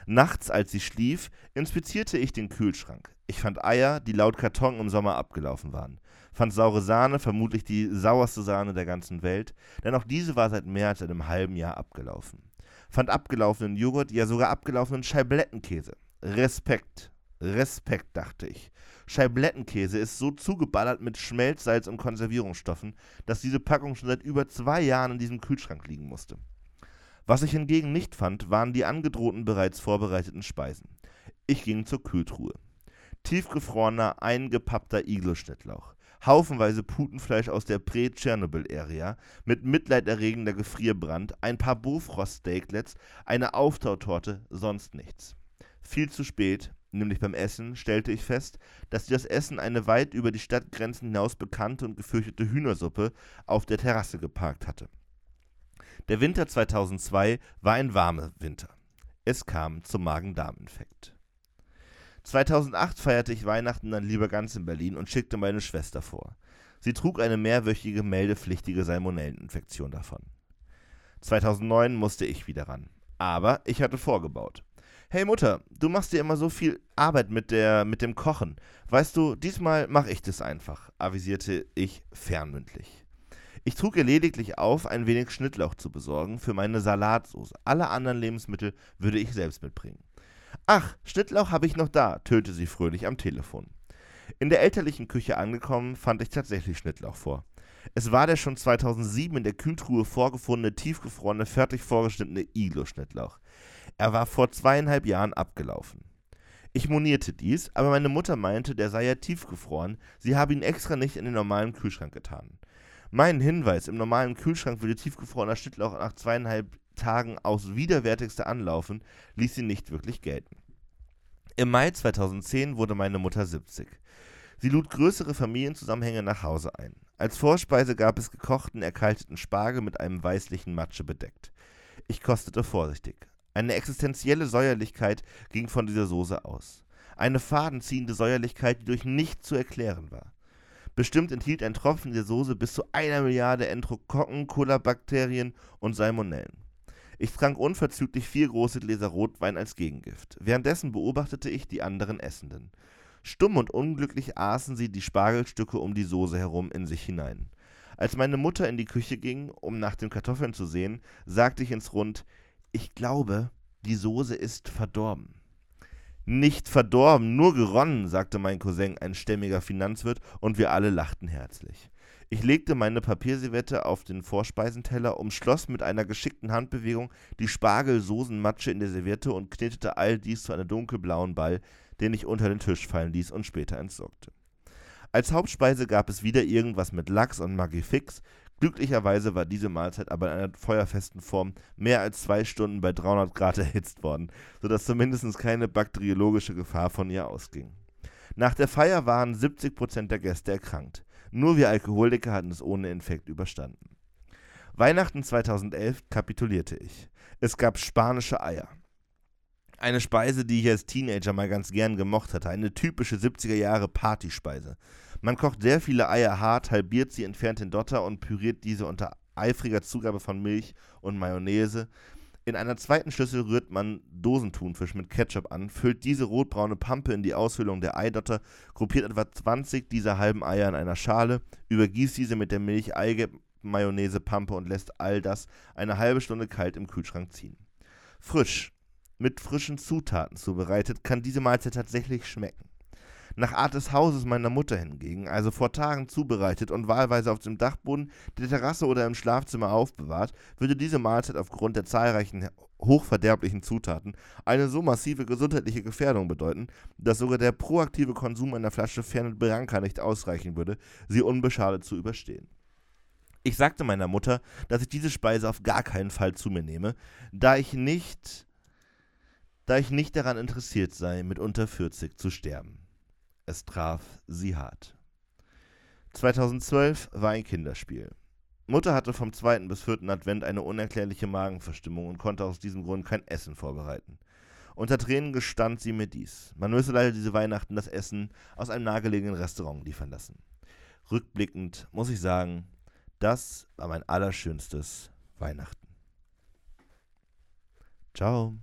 Nachts, als sie schlief, inspizierte ich den Kühlschrank. Ich fand Eier, die laut Karton im Sommer abgelaufen waren. Fand saure Sahne, vermutlich die sauerste Sahne der ganzen Welt, denn auch diese war seit mehr als einem halben Jahr abgelaufen. Fand abgelaufenen Joghurt, ja sogar abgelaufenen Scheiblettenkäse. Respekt, Respekt, dachte ich. Scheiblettenkäse ist so zugeballert mit Schmelzsalz und Konservierungsstoffen, dass diese Packung schon seit über zwei Jahren in diesem Kühlschrank liegen musste. Was ich hingegen nicht fand, waren die angedrohten bereits vorbereiteten Speisen. Ich ging zur Kühltruhe. Tiefgefrorener, eingepappter Iglo-Schnittlauch. Haufenweise Putenfleisch aus der Prä-Tschernobyl-Area mit mitleiderregender Gefrierbrand, ein paar Bofrost-Steaklets, eine Auftautorte, sonst nichts. Viel zu spät, nämlich beim Essen, stellte ich fest, dass das Essen eine weit über die Stadtgrenzen hinaus bekannte und gefürchtete Hühnersuppe auf der Terrasse geparkt hatte. Der Winter 2002 war ein warmer Winter. Es kam zum Magen-Darm-Infekt. 2008 feierte ich Weihnachten dann lieber ganz in Berlin und schickte meine Schwester vor. Sie trug eine mehrwöchige meldepflichtige Salmonelleninfektion davon. 2009 musste ich wieder ran. Aber ich hatte vorgebaut. Hey Mutter, du machst dir immer so viel Arbeit mit, der, mit dem Kochen. Weißt du, diesmal mache ich das einfach, avisierte ich fernmündlich. Ich trug ihr lediglich auf, ein wenig Schnittlauch zu besorgen für meine Salatsauce. Alle anderen Lebensmittel würde ich selbst mitbringen. Ach, Schnittlauch habe ich noch da, tönte sie fröhlich am Telefon. In der elterlichen Küche angekommen, fand ich tatsächlich Schnittlauch vor. Es war der schon 2007 in der Kühltruhe vorgefundene, tiefgefrorene, fertig vorgeschnittene Iglo-Schnittlauch. Er war vor zweieinhalb Jahren abgelaufen. Ich monierte dies, aber meine Mutter meinte, der sei ja tiefgefroren, sie habe ihn extra nicht in den normalen Kühlschrank getan. Mein Hinweis, im normalen Kühlschrank würde tiefgefrorener Schnittlauch nach zweieinhalb Tagen aus widerwärtigster anlaufen, ließ sie nicht wirklich gelten. Im Mai 2010 wurde meine Mutter 70. Sie lud größere Familienzusammenhänge nach Hause ein. Als Vorspeise gab es gekochten, erkalteten Spargel mit einem weißlichen Matsche bedeckt. Ich kostete vorsichtig. Eine existenzielle Säuerlichkeit ging von dieser Soße aus. Eine fadenziehende Säuerlichkeit, die durch nichts zu erklären war. Bestimmt enthielt ein Tropfen der Soße bis zu einer Milliarde Enterokokken, Colabakterien und Salmonellen. Ich trank unverzüglich vier große Gläser Rotwein als Gegengift. Währenddessen beobachtete ich die anderen Essenden. Stumm und unglücklich aßen sie die Spargelstücke um die Soße herum in sich hinein. Als meine Mutter in die Küche ging, um nach den Kartoffeln zu sehen, sagte ich ins Rund: Ich glaube, die Soße ist verdorben. Nicht verdorben, nur geronnen, sagte mein Cousin, ein stämmiger Finanzwirt, und wir alle lachten herzlich. Ich legte meine Papierserviette auf den Vorspeisenteller, umschloss mit einer geschickten Handbewegung die Spargelsoßenmatsche in der Serviette und knetete all dies zu einem dunkelblauen Ball, den ich unter den Tisch fallen ließ und später entsorgte. Als Hauptspeise gab es wieder irgendwas mit Lachs und Magifix, Glücklicherweise war diese Mahlzeit aber in einer feuerfesten Form mehr als zwei Stunden bei 300 Grad [laughs] erhitzt worden, sodass zumindest keine bakteriologische Gefahr von ihr ausging. Nach der Feier waren 70 Prozent der Gäste erkrankt. Nur wir Alkoholiker hatten es ohne Infekt überstanden. Weihnachten 2011 kapitulierte ich. Es gab spanische Eier. Eine Speise, die ich als Teenager mal ganz gern gemocht hatte. Eine typische 70er Jahre Partyspeise. Man kocht sehr viele Eier hart, halbiert sie, entfernt den Dotter und püriert diese unter eifriger Zugabe von Milch und Mayonnaise. In einer zweiten Schüssel rührt man Dosenthunfisch mit Ketchup an, füllt diese rotbraune Pampe in die Ausfüllung der Eidotter, gruppiert etwa 20 dieser halben Eier in einer Schale, übergießt diese mit der Milch, Eigelb, Mayonnaise, Pampe und lässt all das eine halbe Stunde kalt im Kühlschrank ziehen. Frisch, mit frischen Zutaten zubereitet, kann diese Mahlzeit tatsächlich schmecken. Nach Art des Hauses meiner Mutter hingegen, also vor Tagen zubereitet und wahlweise auf dem Dachboden, der Terrasse oder im Schlafzimmer aufbewahrt, würde diese Mahlzeit aufgrund der zahlreichen hochverderblichen Zutaten eine so massive gesundheitliche Gefährdung bedeuten, dass sogar der proaktive Konsum einer Flasche Fernet Branca nicht ausreichen würde, sie unbeschadet zu überstehen. Ich sagte meiner Mutter, dass ich diese Speise auf gar keinen Fall zu mir nehme, da ich nicht, da ich nicht daran interessiert sei, mit unter 40 zu sterben. Es traf sie hart. 2012 war ein Kinderspiel. Mutter hatte vom zweiten bis vierten Advent eine unerklärliche Magenverstimmung und konnte aus diesem Grund kein Essen vorbereiten. Unter Tränen gestand sie mir dies. Man müsse leider diese Weihnachten das Essen aus einem nahegelegenen Restaurant liefern lassen. Rückblickend muss ich sagen, das war mein allerschönstes Weihnachten. Ciao.